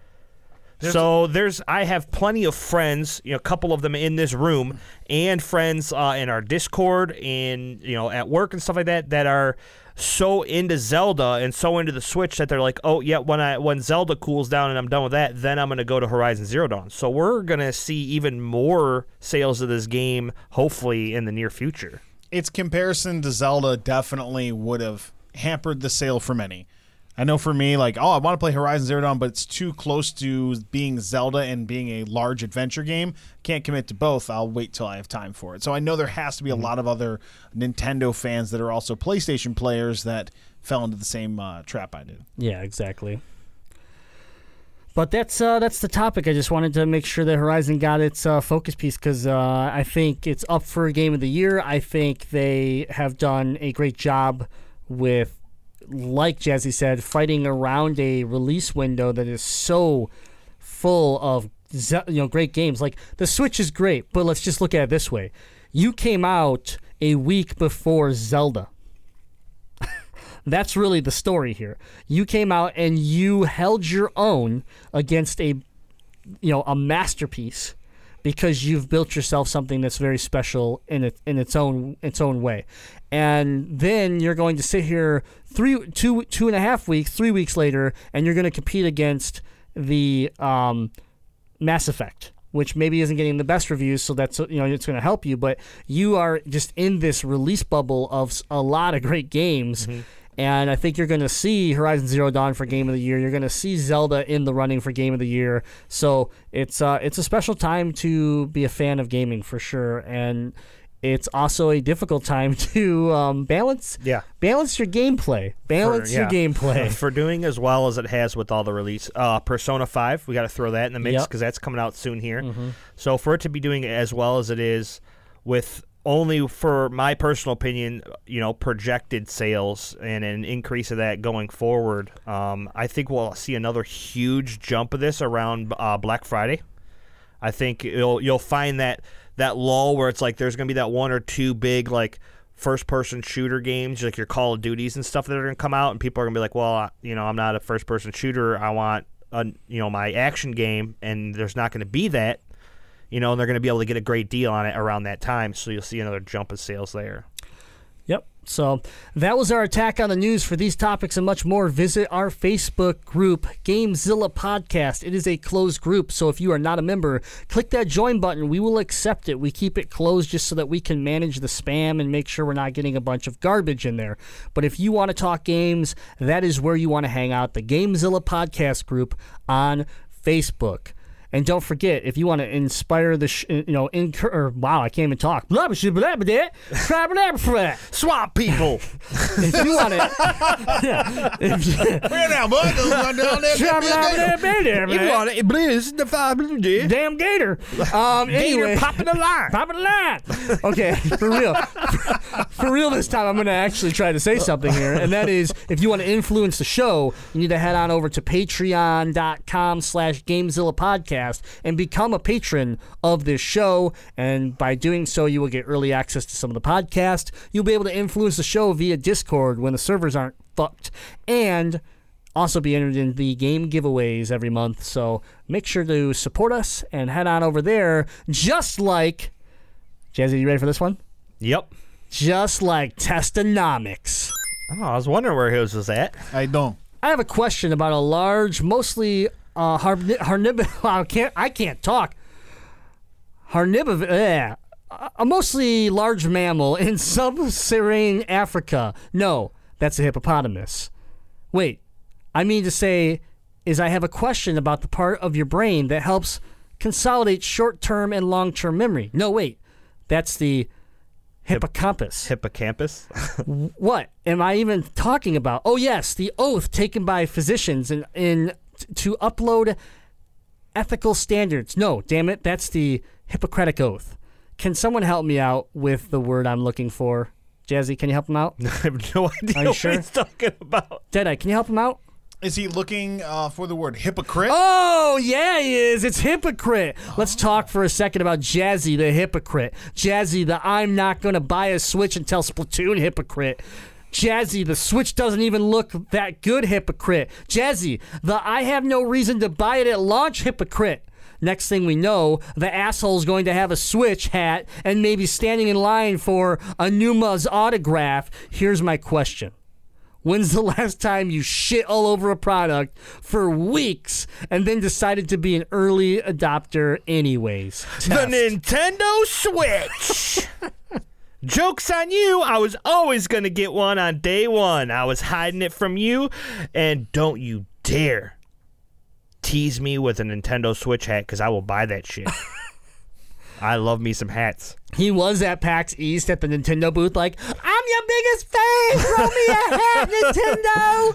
so there's I have plenty of friends, you know, a couple of them in this room, and friends uh, in our Discord and you know at work and stuff like that that are so into Zelda and so into the Switch that they're like, oh yeah, when I when Zelda cools down and I'm done with that, then I'm gonna go to Horizon Zero Dawn. So we're gonna see even more sales of this game, hopefully in the near future.
Its comparison to Zelda definitely would have hampered the sale for many. I know for me, like, oh, I want to play Horizon Zero Dawn, but it's too close to being Zelda and being a large adventure game. Can't commit to both. I'll wait till I have time for it. So I know there has to be a lot of other Nintendo fans that are also PlayStation players that fell into the same uh, trap I did.
Yeah, exactly. But that's uh, that's the topic. I just wanted to make sure that Horizon got its uh, focus piece because uh, I think it's up for a Game of the Year. I think they have done a great job with, like Jazzy said, fighting around a release window that is so full of you know great games. Like the Switch is great, but let's just look at it this way: you came out a week before Zelda. That's really the story here. You came out and you held your own against a you know, a masterpiece because you've built yourself something that's very special in it in its own its own way. And then you're going to sit here three two two and a half weeks, three weeks later, and you're going to compete against the um, Mass Effect, which maybe isn't getting the best reviews, so that's you know it's going to help you. But you are just in this release bubble of a lot of great games. And I think you're going to see Horizon Zero Dawn for Game of the Year. You're going to see Zelda in the running for Game of the Year. So it's uh, it's a special time to be a fan of gaming for sure. And it's also a difficult time to um, balance
Yeah.
balance your gameplay. Balance
For-
your gameplay.
for doing as well as it has with all the release. Uh, Persona 5, we got to throw that in the mix
Yep.
because that's coming out soon here. So for it to be doing as well as it is with only for my personal opinion, you know, projected sales and an increase of that going forward, um, I think we'll see another huge jump of this around uh, Black Friday. I think you'll you'll find that that lull where it's like there's gonna be that one or two big like first person shooter games like your Call of Duties and stuff that are gonna come out and people are gonna be like, well, you know, I'm not a first person shooter. I want a you know my action game, and there's not gonna be that. You know, and they're gonna be able to get a great deal on it around that time, so you'll see another jump of sales there.
Yep. So that was our attack on the news. For these topics and much more, visit our Facebook group, Gamezilla Podcast. It is a closed group, so if you are not a member, click that join button. We will accept it. We keep it closed just so that we can manage the spam and make sure we're not getting a bunch of garbage in there. But if you want to talk games, that is where you want to hang out. The Gamezilla Podcast group on Facebook. And don't forget, if you want to inspire the, sh- you know, incur, or, wow, I can't even talk. Blah, blah, blah, blah, blah, blah, blah, blah.
People.
If you want to, yeah, if you, blah.
it, please, the five minute
damn gator. Um, anyway,
popping the line.
Pop it a line. Okay, for real. For real this time, I'm going to actually try to say something here, and that is if you want to influence the show, you need to head on over to patreon.com slash Gamezilla Podcast and become a patron of this show. And by doing so, you will get early access to some of the podcast. You'll be able to influence the show via Discord when the servers aren't fucked. And also be entered in the game giveaways every month. So make sure to support us and head on over there, just like Jazzy. You ready for this one?
Yep.
Just like Testonomics.
Oh, I was wondering where his was at.
I don't.
I have a question about a large, mostly uh, harni- harnib- I can't. I can't talk. Harniv- eh, a mostly large mammal in sub-Saharan Africa. No, that's a hippopotamus. Wait, I mean to say is I have a question about the part of your brain that helps consolidate short-term and long-term memory. No, wait, that's the hippocampus.
Hippocampus.
What am I even talking about? Oh yes, the oath taken by physicians in in to upload ethical standards. No, damn it, that's the Hippocratic oath. Can someone help me out with the word I'm looking for? Jazzy, can you help him out?
I have no idea
Are you
what
sure?
he's talking about.
Deadeye, can you help him out?
Is he looking uh, for the word hypocrite?
Oh, yeah, he is. It's hypocrite. Let's talk for a second about Jazzy the hypocrite. Jazzy the I'm not going to buy a Switch until Splatoon hypocrite. Jazzy, the Switch doesn't even look that good hypocrite. Jazzy, the I have no reason to buy it at launch hypocrite. Next thing we know, the asshole's going to have a Switch hat and maybe standing in line for a Numa's autograph. Here's my question. When's the last time you shit all over a product for weeks and then decided to be an early adopter anyways?
The Nintendo Switch. Joke's on you. I was always going to get one on day one. I was hiding it from you. And don't you dare tease me with a Nintendo Switch hat because I will buy that shit. I love me some hats.
He was at PAX East at the Nintendo booth, like, I'm your biggest fan. Throw me a hat,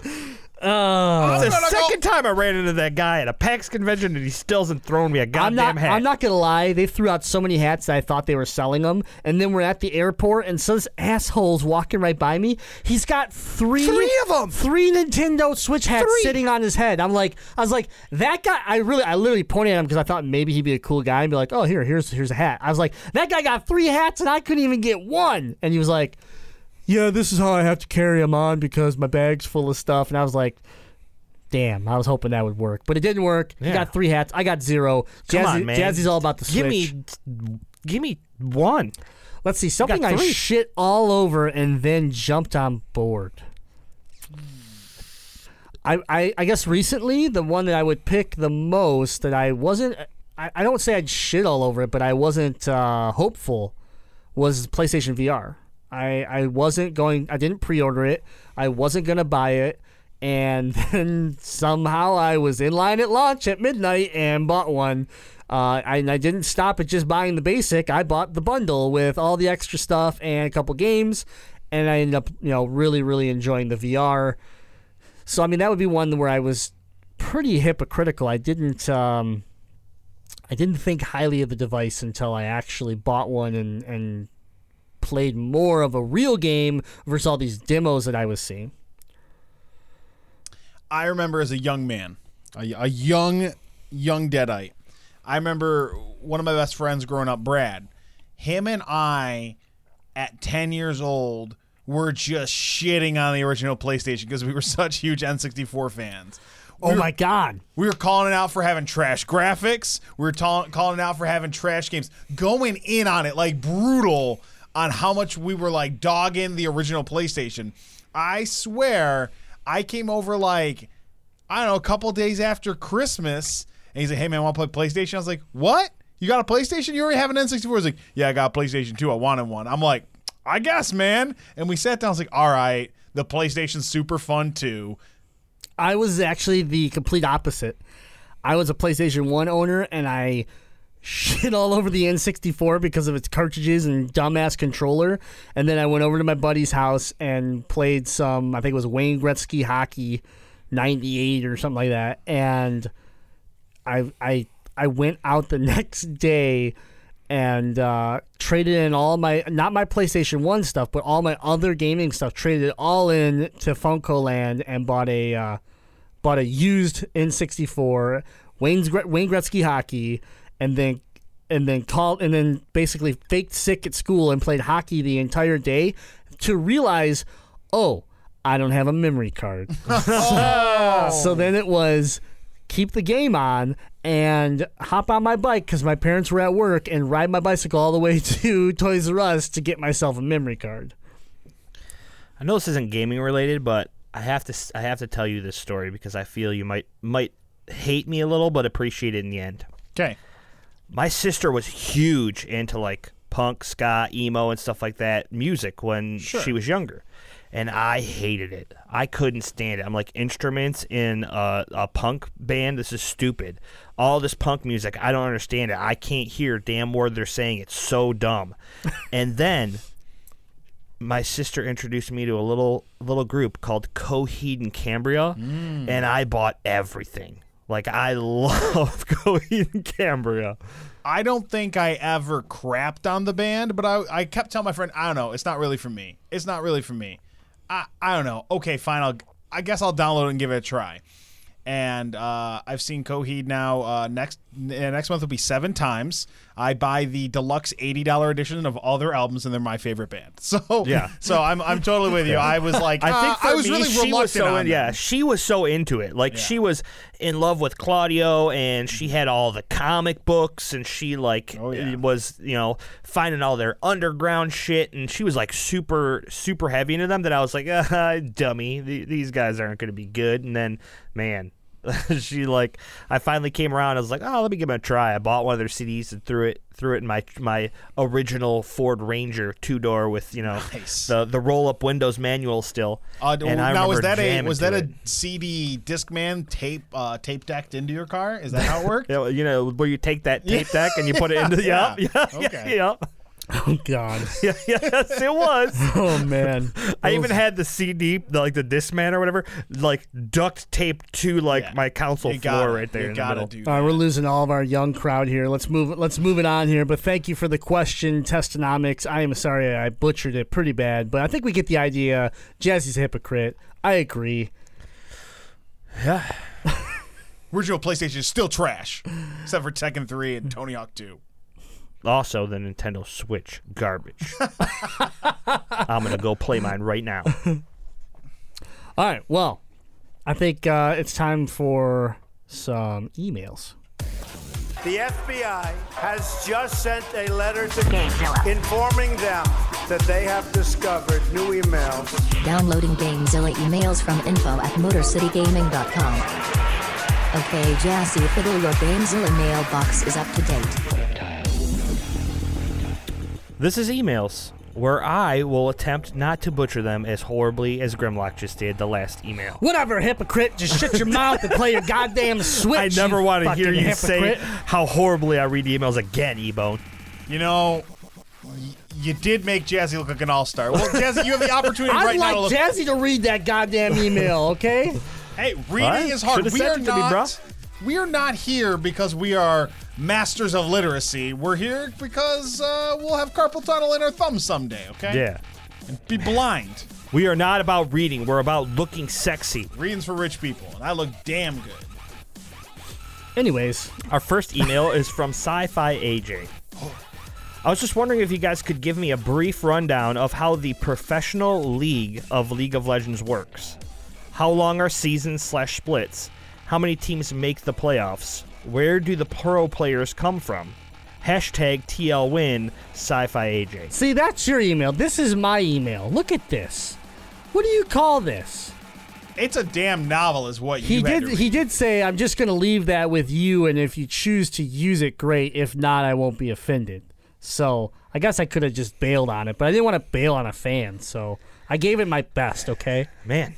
Nintendo. Uh,
It's the second time I ran into that guy at a PAX convention and he still hasn't thrown me a
I'm
goddamn
not.
hat.
I'm not gonna lie. They threw out so many hats that I thought they were selling them, and then we're at the airport, and so this asshole's walking right by me. He's got three,
Three of them,
three Nintendo Switch hats
Three.
sitting on his head. I'm like, I was like, that guy. I really, I literally pointed at him because I thought maybe he'd be a cool guy and be like, oh, here, here's, here's a hat. I was like, that guy got three hats and I couldn't even get one, and he was like, yeah, this is how I have to carry them on because my bag's full of stuff, and I was like. Damn, I was hoping that would work, but it didn't work. He got three hats. I got zero.
Come
Jazzy,
on, man.
Jazzy's all about the switch.
Give me, give me one.
Let's see something I shit all over and then jumped on board. I, I I guess recently the one that I would pick the most that I wasn't I, I don't say I'd shit all over it, but I wasn't uh, hopeful was PlayStation VR. I I wasn't going I didn't pre-order it. I wasn't gonna buy it. And then somehow I was in line at launch at midnight and bought one. Uh, and I didn't stop at just buying the basic. I bought the bundle with all the extra stuff and a couple games, and I ended up, you know, really, really enjoying the VR. So I mean, that would be one where I was pretty hypocritical. I didn't, um, I didn't think highly of the device until I actually bought one and and played more of a real game versus all these demos that I was seeing.
I remember as a young man, a, a young, young deadite. I remember one of my best friends growing up, Brad. Him and I, at 10 years old, were just shitting on the original PlayStation because we were such huge N64 fans. Oh we
Oh
were-
my god!
We were calling it out for having trash graphics. We were ta- calling it out for having trash games. Going in on it like brutal on how much we were like dogging the original PlayStation. I swear, I came over like I don't know a couple days after Christmas, and he's like, "Hey man, want to play PlayStation?" I was like, "What? You got a PlayStation? You already have an N64?" He's like, "Yeah, I got a PlayStation 2. I wanted one." I'm like, "I guess, man." And we sat down. I was like, "All right, the PlayStation's super fun too."
I was actually the complete opposite. I was a PlayStation 1 owner and I shit all over the N64 because of its cartridges and dumbass controller. And then I went over to my buddy's house and played some, I think it was Wayne Gretzky hockey 98 or something like that. And I I I went out the next day and uh, traded in all my not my PlayStation One stuff, but all my other gaming stuff. Traded it all in to FuncoLand and bought a uh, bought a used N64 Wayne's Wayne Gretzky hockey, and then and then called and then basically faked sick at school and played hockey the entire day to realize, oh, I don't have a memory card. So then it was keep the game on and hop on my bike because my parents were at work and ride my bicycle all the way to Toys R Us to get myself a memory card.
I know this isn't gaming related, but I have to s- I have to tell you this story because I feel you might might hate me a little, but appreciate it in the end.
Okay.
My sister was huge into like punk, ska, emo, and stuff like that music when she was younger. And I hated it. I couldn't stand it. I'm like instruments in a, a punk band. This is stupid. All this punk music, I don't understand it. I can't hear a damn word they're saying. It's so dumb. and then my sister introduced me to a little little group called Coheed and Cambria, mm. and I bought everything. Like I love Coheed and Cambria.
I don't think I ever crapped on the band, but I, I kept telling my friend, I don't know, it's not really for me. It's not really for me. I, I don't know. Okay, fine. I'll, I guess I'll download it and give it a try. And uh, I've seen Coheed now. Uh, next uh, next month will be seven times. I buy the deluxe eighty dollar edition of all their albums, and they're my favorite band. So
Yeah.
so I'm I'm totally with you. I was like,
I think
uh, I was
me,
really
she
reluctant
was so in, yeah, she was so into it. Like she was in love with Claudio, and she had all the comic books, and she like
Oh, yeah.
was you know finding all their underground shit, and she was like super super heavy into them. That I was like, uh, dummy, th- these guys aren't going to be good. And then man, she like I finally came around. I was like, oh, let me give them a try. I bought one of their CDs and threw it threw it in my my original Ford Ranger two door with you know
Nice.
the the roll up windows manual still.
Uh,
and I
now was that a was that a
it.
CD Discman tape uh, tape decked into your car? Is that how it worked?
Yeah, you know where you take that tape deck and you put it into the
Yeah.
yeah, yeah, yeah,
Okay.
yeah,
Oh God.
yeah, yes, it was.
Oh man.
I even had the CD, the, like the Discman or whatever, like duct taped to like
Yeah.
my console
You
floor
gotta,
right there
You
in the
gotta
middle.
do
All
that.
we're losing all of our young crowd here. Let's move. Let's move it on here. But thank you for the question, Testonomics. I am sorry I butchered it pretty bad, but I think we get the idea. Jazzy's a hypocrite. I agree. Yeah.
Original PlayStation is still trash, except for Tekken 3 and Tony Hawk 2.
Also, the Nintendo Switch garbage. I'm gonna go play mine right now.
All right. Well, I think uh, it's time for some emails.
The FBI has just sent a letter to informing them that they have discovered new emails
Downloading Gamezilla emails from info at motorcitygaming.com. Okay, Jazzy Fiddle, your Gamezilla mailbox is up to date.
This is emails where I will attempt not to butcher them as horribly as Grimlock just did the last email.
Whatever, hypocrite. Just shut your mouth and play your goddamn switch.
I never
you
want to hear
fucking
you say
hypocrite.
how horribly I read emails again, Ebone.
You know, you did make Jazzy look like an all star. Well, Jazzy, you have the opportunity
I'd
right now
like
to look.
Jazzy to read that goddamn email, okay?
hey, reading
What?
is hard.
Should've
We are
it to me,
not.
bruh.
We are not here because we are masters of literacy. We're here because uh, we'll have carpal tunnel in our thumb someday. Okay.
Yeah.
And be blind.
We are not about reading, we're about looking sexy.
Reading's for rich people, and I look damn good.
Anyways,
Our first email is from Sci Fi AJ. I was just wondering if you guys could give me a brief rundown of how the professional league of League of Legends works. How long are seasons slash splits? How many teams make the playoffs? Where do the pro players come from? Hashtag TL win sci fi AJ.
see, that's your email. This is my email. Look at this. What do you call this?
It's a damn novel, is what
He
you had
did.
to
He did say, "I'm just going to leave that with you, and if you choose to use it, great. If not, I won't be offended." So I guess I could have just bailed on it, but I didn't want to bail on a fan, so I gave it my best. Okay.
Man.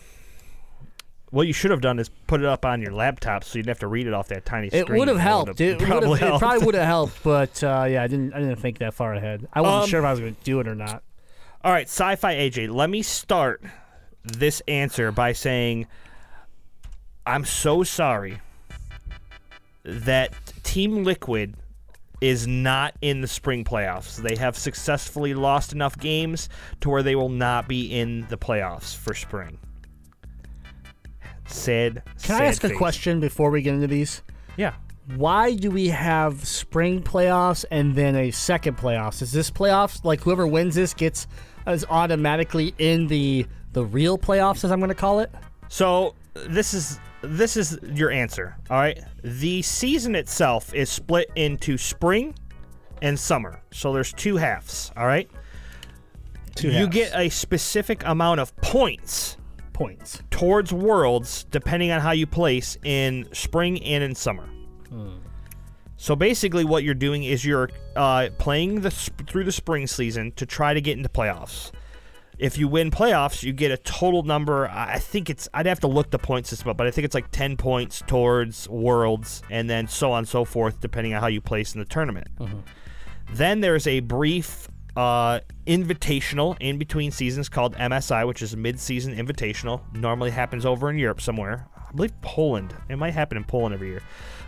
What you should have done is put it up on your laptop so you'd have to read it off that tiny screen.
It would have helped. It,
probably
it probably would have helped, but uh, yeah, I didn't. I didn't think that far ahead. I wasn't
Um,
sure if I was going to do it or not.
All right, sci-fi AJ. Let me start this answer by saying I'm so sorry that Team Liquid is not in the spring playoffs. They have successfully lost enough games to where they will not be in the playoffs for spring. Sad.
Can I ask a question before we get into these?
Yeah.
Why do we have spring playoffs and then a second playoffs? Is this playoffs like whoever wins this gets is automatically in the the real playoffs, as I'm going to call it?
So this is this is your answer. All right. The season itself is split into spring and summer. So there's two halves. All right.
Two
you
halves.
get a specific amount of points
points.
towards worlds depending on how you place in spring and in summer. So basically, what you're doing is you're uh, playing the sp- through the spring season to try to get into playoffs. If you win playoffs, you get a total number. I think it's I'd have to look the point system up, but I think it's like ten points towards worlds, and then so on and so forth, depending on how you place in the tournament. Then there's a brief uh, invitational in between seasons called MSI, which is mid-season invitational. Normally happens over in Europe somewhere. I believe Poland. It might happen in Poland every year.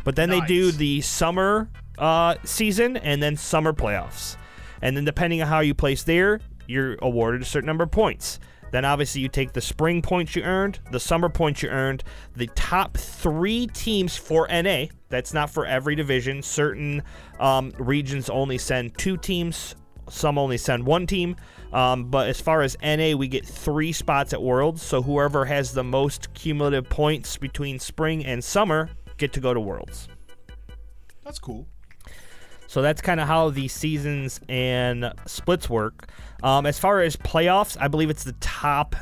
But then they do the summer uh, season and then summer playoffs. And then depending on how you place there, you're awarded a certain number of points. Then obviously you take the spring points you earned, the summer points you earned, the top three teams for NA. That's not for every division. Certain um, regions only send two teams. Some only send one team. Um, but as far as NA, we get three spots at Worlds. So whoever has the most cumulative points between spring and summer get to go to Worlds.
That's cool.
So that's kind of how the seasons and splits work. Um, as far as playoffs, I believe it's the top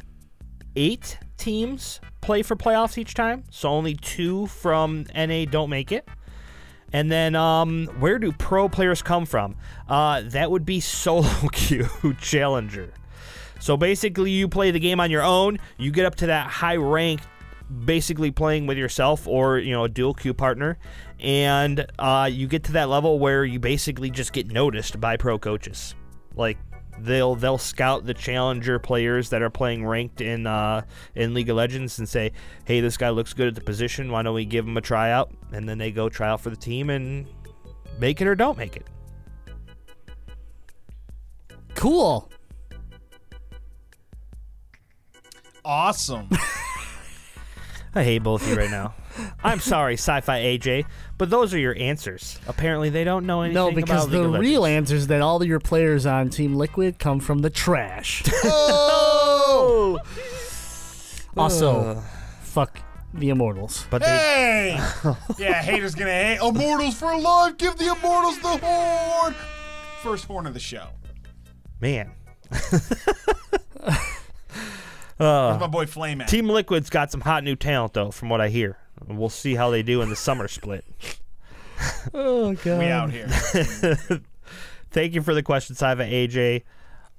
eight teams play for playoffs each time, so only two from NA don't make it. And then, um, where do pro players come from? Uh, that would be solo queue challenger. So basically, you play the game on your own. You get up to that high rank, basically playing with yourself or you know a dual queue partner, and uh, you get to that level where you basically just get noticed by pro coaches. Like they'll they'll scout the challenger players that are playing ranked in uh, in League of Legends and say, "Hey, this guy looks good at the position. Why don't we give him a tryout?" And then they go try out for the team and make it or don't make it.
Cool.
Awesome.
I hate both of you right now. I'm sorry, Sci-Fi AJ, but those are your answers. Apparently, they don't know anything
No, because
about League
the
of
real
Legends.
answer is that all of your players on Team Liquid come from the trash.
oh!
also, fuck the Immortals.
But they,
Hey! yeah, haters gonna hate. Immortals for life! Give the Immortals the horn! First horn of the show.
man,
Where's uh, my boy Flame at?
Team Liquid's got some hot new talent, though, from what I hear. We'll see how they do in the summer split.
Oh god.
we out here.
Thank you for the question, Sci-Fi AJ.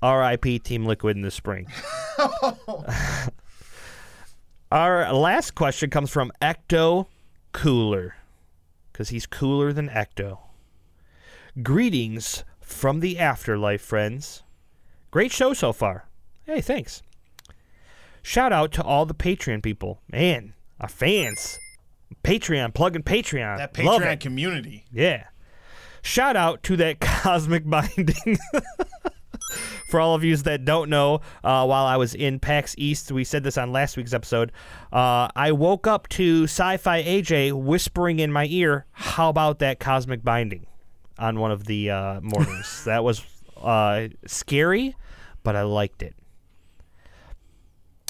RIP Team Liquid in the spring. Our last question comes from Ecto Cooler, because he's cooler than Ecto. Greetings from the afterlife, friends. Great show so far. Hey, thanks. Shout out to all the Patreon people. Man, our fans. Patreon, plugging Patreon.
That Patreon
it.
community.
Yeah. Shout out to that cosmic binding. For all of you that don't know, uh, while I was in PAX East, we said this on last week's episode. Uh, I woke up to Sci-Fi AJ whispering in my ear, "How about that cosmic binding?" on one of the uh, mornings. that was uh, scary, but I liked it.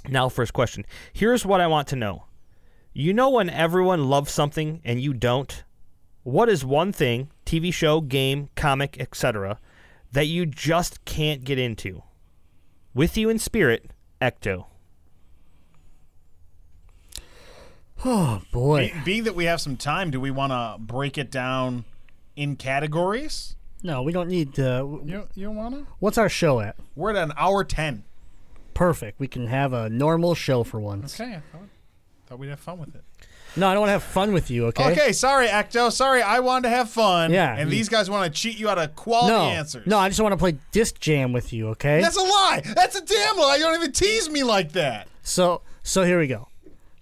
Now, first question. Here's what I want to know. You know when everyone loves something and you don't? What is one thing, TV show, game, comic, etc., that you just can't get into? With you in spirit, Ecto.
Oh boy.
Be- being that we have some time, do we want to break it down in categories?
No, we don't need. Uh,
You you want to?
what's our show at?
We're at an hour ten.
Perfect. We can have a normal show for once.
Okay, I thought, thought we'd have fun with it.
No, I don't want to have fun with you. Okay.
Okay, sorry, Ecto. Sorry, I wanted to have fun.
Yeah,
and these guys want to cheat you out of quality
No.
answers.
No, I just want to play disc jam with you. Okay.
that's a lie. That's a damn lie. You don't even tease me like that.
So so here we go.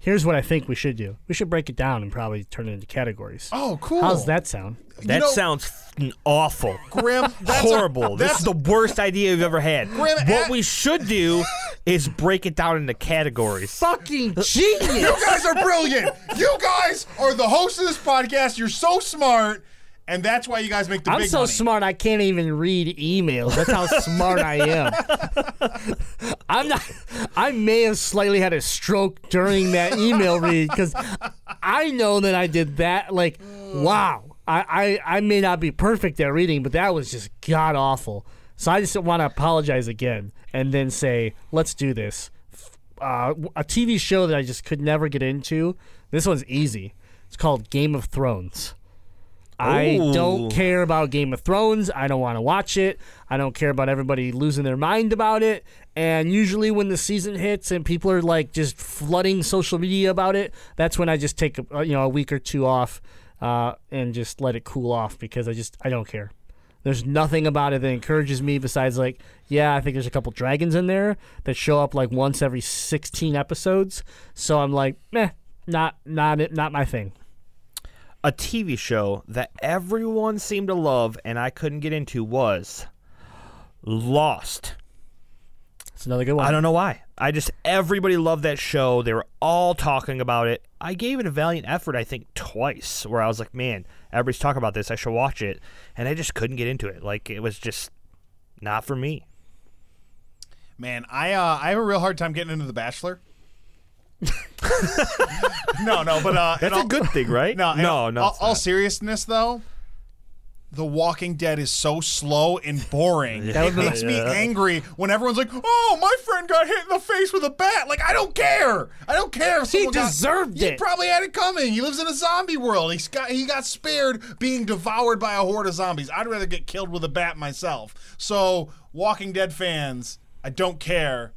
Here's what I think we should do. We should break it down and probably turn it into categories.
Oh, cool.
How's that sound?
That
know-
sounds f***ing awful.
Grim? That's a-
Horrible. this
that's
is the worst idea you've ever had.
Grim,
what
a-
we should do is break it down into categories.
Fucking genius.
You guys are brilliant. You guys are the host of this podcast. You're so smart, and that's why you guys make the
I'm
big
so
money.
smart I can't even read emails. That's how smart I am. I'm not. I may have slightly had a stroke during that email read because I know that I did that. Like, wow. I, I I may not be perfect at reading, but that was just god awful. So I just want to apologize again and then say, let's do this. Uh, a TV show that I just could never get into. This one's easy. It's called Game of Thrones. I
Ooh.
don't care about Game of Thrones. I don't want to watch it. I don't care about everybody losing their mind about it. And usually, when the season hits and people are like just flooding social media about it, that's when I just take a, uh, you know a week or two off uh, and just let it cool off because I just I don't care. There's nothing about it that encourages me besides like, yeah, I think there's a couple dragons in there that show up like once every 16 episodes. So I'm like, meh, not not it, not my thing.
A TV show that everyone seemed to love and I couldn't get into was Lost.
It's another good one.
I don't know why. I just everybody loved that show. They were all talking about it. I gave it a valiant effort, I think, twice, where I was like, man, everybody's talking about this. I should watch it, and I just couldn't get into it. Like it was just not for me.
Man, I uh, I have a real hard time getting into The Bachelor. No, no, but uh, in
That's
all-
a good thing, right?
No,
no, no.
All, all seriousness, though, The Walking Dead is so slow and boring.
That
it makes me angry when everyone's like, "Oh, my friend got hit in the face with a bat." Like, I don't care. I don't care. If
He
someone got-
deserved it.
He probably had it coming. He lives in a zombie world. He's got he got spared being devoured by a horde of zombies. I'd rather get killed with a bat myself. So, Walking Dead fans, I don't care.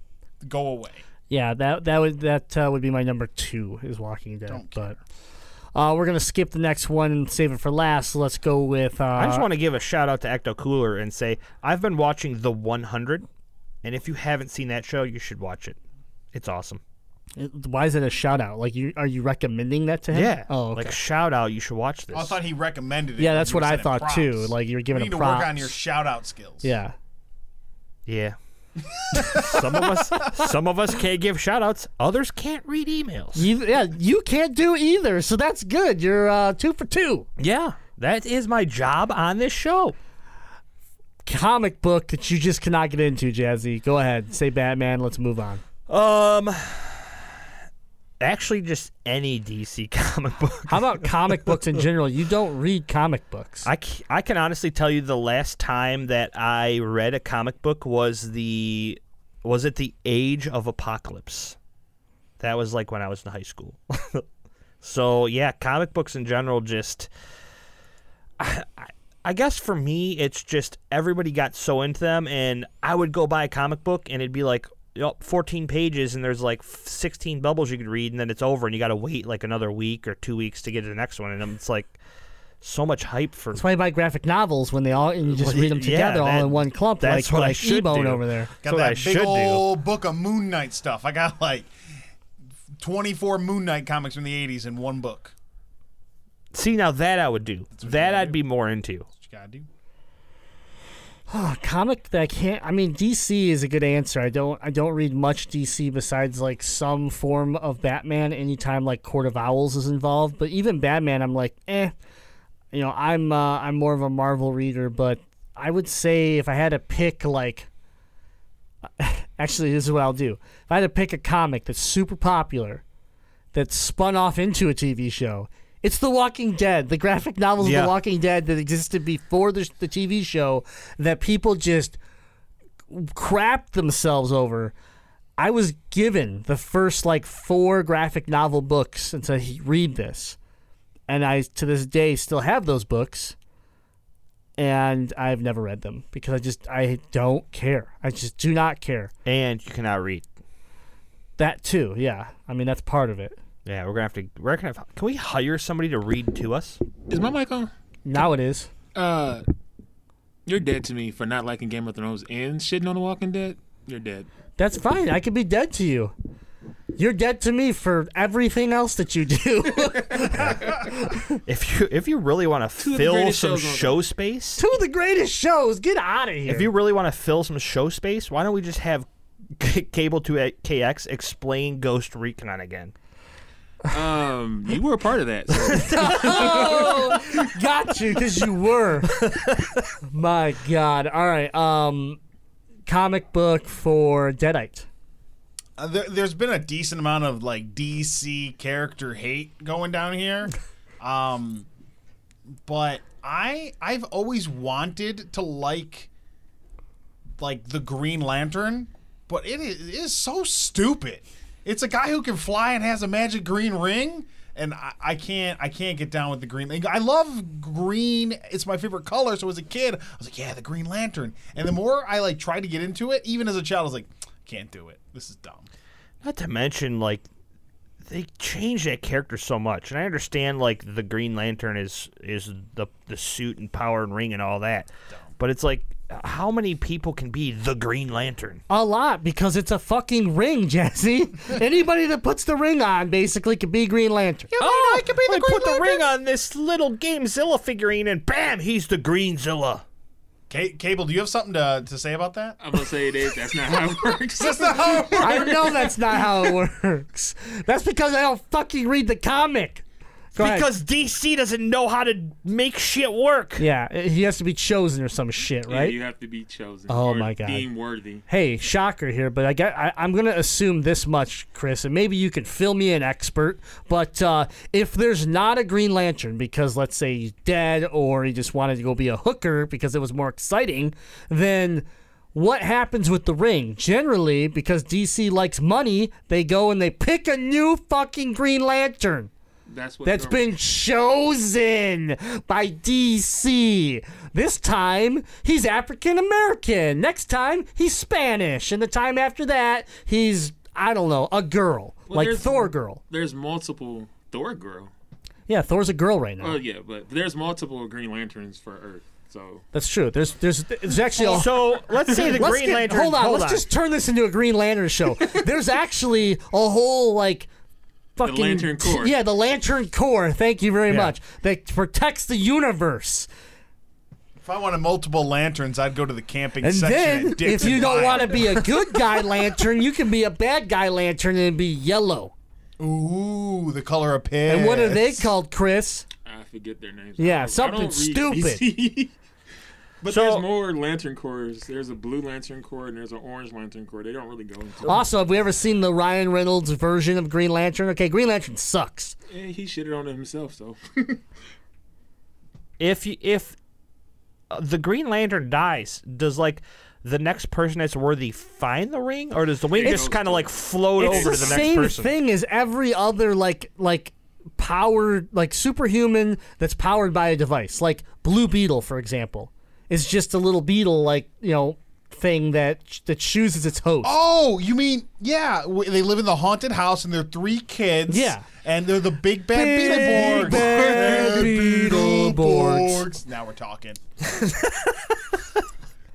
Go away.
Yeah, that that would that uh, would be my number two is Walking Dead. but uh, we're gonna skip the next one and save it for last. So let's go with. Uh,
I just want to give a shout out to Ecto Cooler and say I've been watching The 100, and if you haven't seen that show, you should watch it. It's awesome.
Why is it a shout out? Like, you are you recommending that to him?
Yeah.
Oh, okay.
Like shout out, you should watch this.
Oh, I thought he recommended it.
Yeah, that's what I thought
Props.
too. Like you were
You
giving
need
a
to work on your shout out skills.
yeah.
yeah. Some of us, some of us can't give shout outs. Others can't read emails.
You, yeah, you can't do either, so that's good. You're uh, two for two.
Yeah, that is my job on this show.
Comic book that you just cannot get into, Jazzy. Go ahead, say Batman. Let's move on.
Um, actually, just any DC comic book.
How about comic books in general? You don't read comic books.
I, c- I can honestly tell you the last time that I read a comic book was the was it the Age of Apocalypse. That was like when I was in high school. so yeah, comic books in general just I, I- I guess for me it's just everybody got so into them and I would go buy a comic book and it'd be like you know, 14 pages and there's like 16 bubbles you could read and then it's over and you got to wait like another week or 2 weeks to get to the next one and it's like so much hype for
That's why I buy graphic novels when they all and you just read them
yeah,
together all in one clump,
that's
like
what I
like
should
E-Bone
do.
over there.
Got
That's what I
that
should
big
do.
old book of Moon Knight stuff. I got like 24 Moon Knight comics from the 80s in one book.
See now that I would do. That I'd be more into.
What you gotta do?
Oh, comic that I can't. I mean, DC is a good answer. I don't. I don't read much DC besides like some form of Batman. Anytime like Court of Owls is involved, but even Batman, I'm like, eh. You know, I'm uh, I'm more of a Marvel reader, but I would say if I had to pick like. Actually, this is what I'll do. If I had to pick a comic that's super popular, that's spun off into a TV show, it's The Walking Dead, the graphic novels of
Yeah.
The Walking Dead that existed before the, the TV show that people just crapped themselves over. I was given the first like four graphic novel books and said, read this. And I, to this day, still have those books. And I've never read them because I just, I don't care. I just do not care.
And you cannot read.
That too, yeah. I mean, that's part of it.
Yeah, we're gonna have to. We're gonna. Have, can we hire somebody to read to us?
Is my mic on?
Now it is.
Uh, you're dead to me for not liking Game of Thrones and shitting on The Walking Dead. You're dead.
That's fine. I could be dead to you. You're dead to me for everything else that you do.
If you if you really want to fill some
shows on
show space,
Two of the greatest shows. Get out of here.
if you really want to fill some show space, why don't we just have C- Cable to KX explain Ghost Recon again?
Um, you were a part of that. So.
oh, got you because you were. My God. All right. Um, comic book for Deadite.
Uh, there, there's been a decent amount of like DC character hate going down here, um, but I I've always wanted to like like the Green Lantern, but it is, it is so stupid. It's a guy who can fly and has a magic green ring, and I, I can't I can't get down with the green. I love green; it's my favorite color. So as a kid, I was like, yeah, the Green Lantern. And the more I like tried to get into it, even as a child, I was like, can't do it. This is dumb.
Not to mention, like, they changed that character so much, and I understand like the Green Lantern is is the the suit and power and ring and all that, but it's like, how many people can be the Green Lantern?
A lot because it's a fucking ring, Jesse. Anybody that puts the ring on basically could be Green Lantern.
oh, I could be the put the ring on this little Gamezilla figurine, and bam, he's the Greenzilla.
Ca- Cable, do you have something to, to say about that?
I'm gonna say that that's not how it works.
That's not how it works.
I know that's not how it works. That's because I don't fucking read the comic. Go ahead.
because DC doesn't know how to make shit work.
Yeah, he has to be chosen or some shit,
Yeah,
right?
you have to be chosen.
Oh
or
my God.
Deemed worthy.
Hey, shocker here, but I get, I, I'm going to assume this much, Chris, and maybe you can fill me in, expert. But uh, if there's not a Green Lantern because, let's say, he's dead or he just wanted to go be a hooker because it was more exciting, then what happens with the ring? Generally, because DC likes money, they go and they pick a new fucking Green Lantern
That's what.
that's
the-
been chosen by DC. This time, he's African American. Next time, he's Spanish. And the time after that, he's, I don't know, a girl.
Well,
like Thor girl.
There's multiple Thor girl.
Yeah, Thor's a girl right now.
Oh yeah, but there's multiple Green Lanterns for Earth. So
That's true. There's there's there's actually a
So let's say the
Let's
Green
get-
Lantern.
Hold on, let's just turn this into a Green Lantern show. There's actually a whole like fucking
Lantern Corps.
Yeah, the Lantern Corps. Thank you very
Yeah.
much. That protects the universe.
If I wanted multiple lanterns, I'd go to the camping
And
section.
then,
at
if you
and
don't want to be a good guy lantern, you can be a bad guy lantern and be yellow.
Ooh, the color of piss.
And what are they called, Chris?
I forget their names.
Yeah, something
I don't read
stupid.
DC. but
So-
there's more Lantern Corps. There's a blue Lantern Corps and there's an orange Lantern Corps. They don't really go into. it.
Also, have we ever seen the Ryan Reynolds version of Green Lantern? Okay, Green Lantern sucks.
Yeah, he shitted on it himself. So
if you, if uh, the Green Lantern dies, does like the next person that's worthy find the ring, or does the ring just kind of like float
It's
over
the
to the next
same
person?
thing as every other like like powered like superhuman that's powered by a device. Like Blue Beetle, for example, is just a little beetle like you know thing that that chooses its host.
Oh, you mean yeah? w- They live in the haunted house, and they're three kids.
Yeah.
and they're the big bad
Big
Beetleborgs.
bad Beetleborgs.
Beetleborgs. Now we're talking.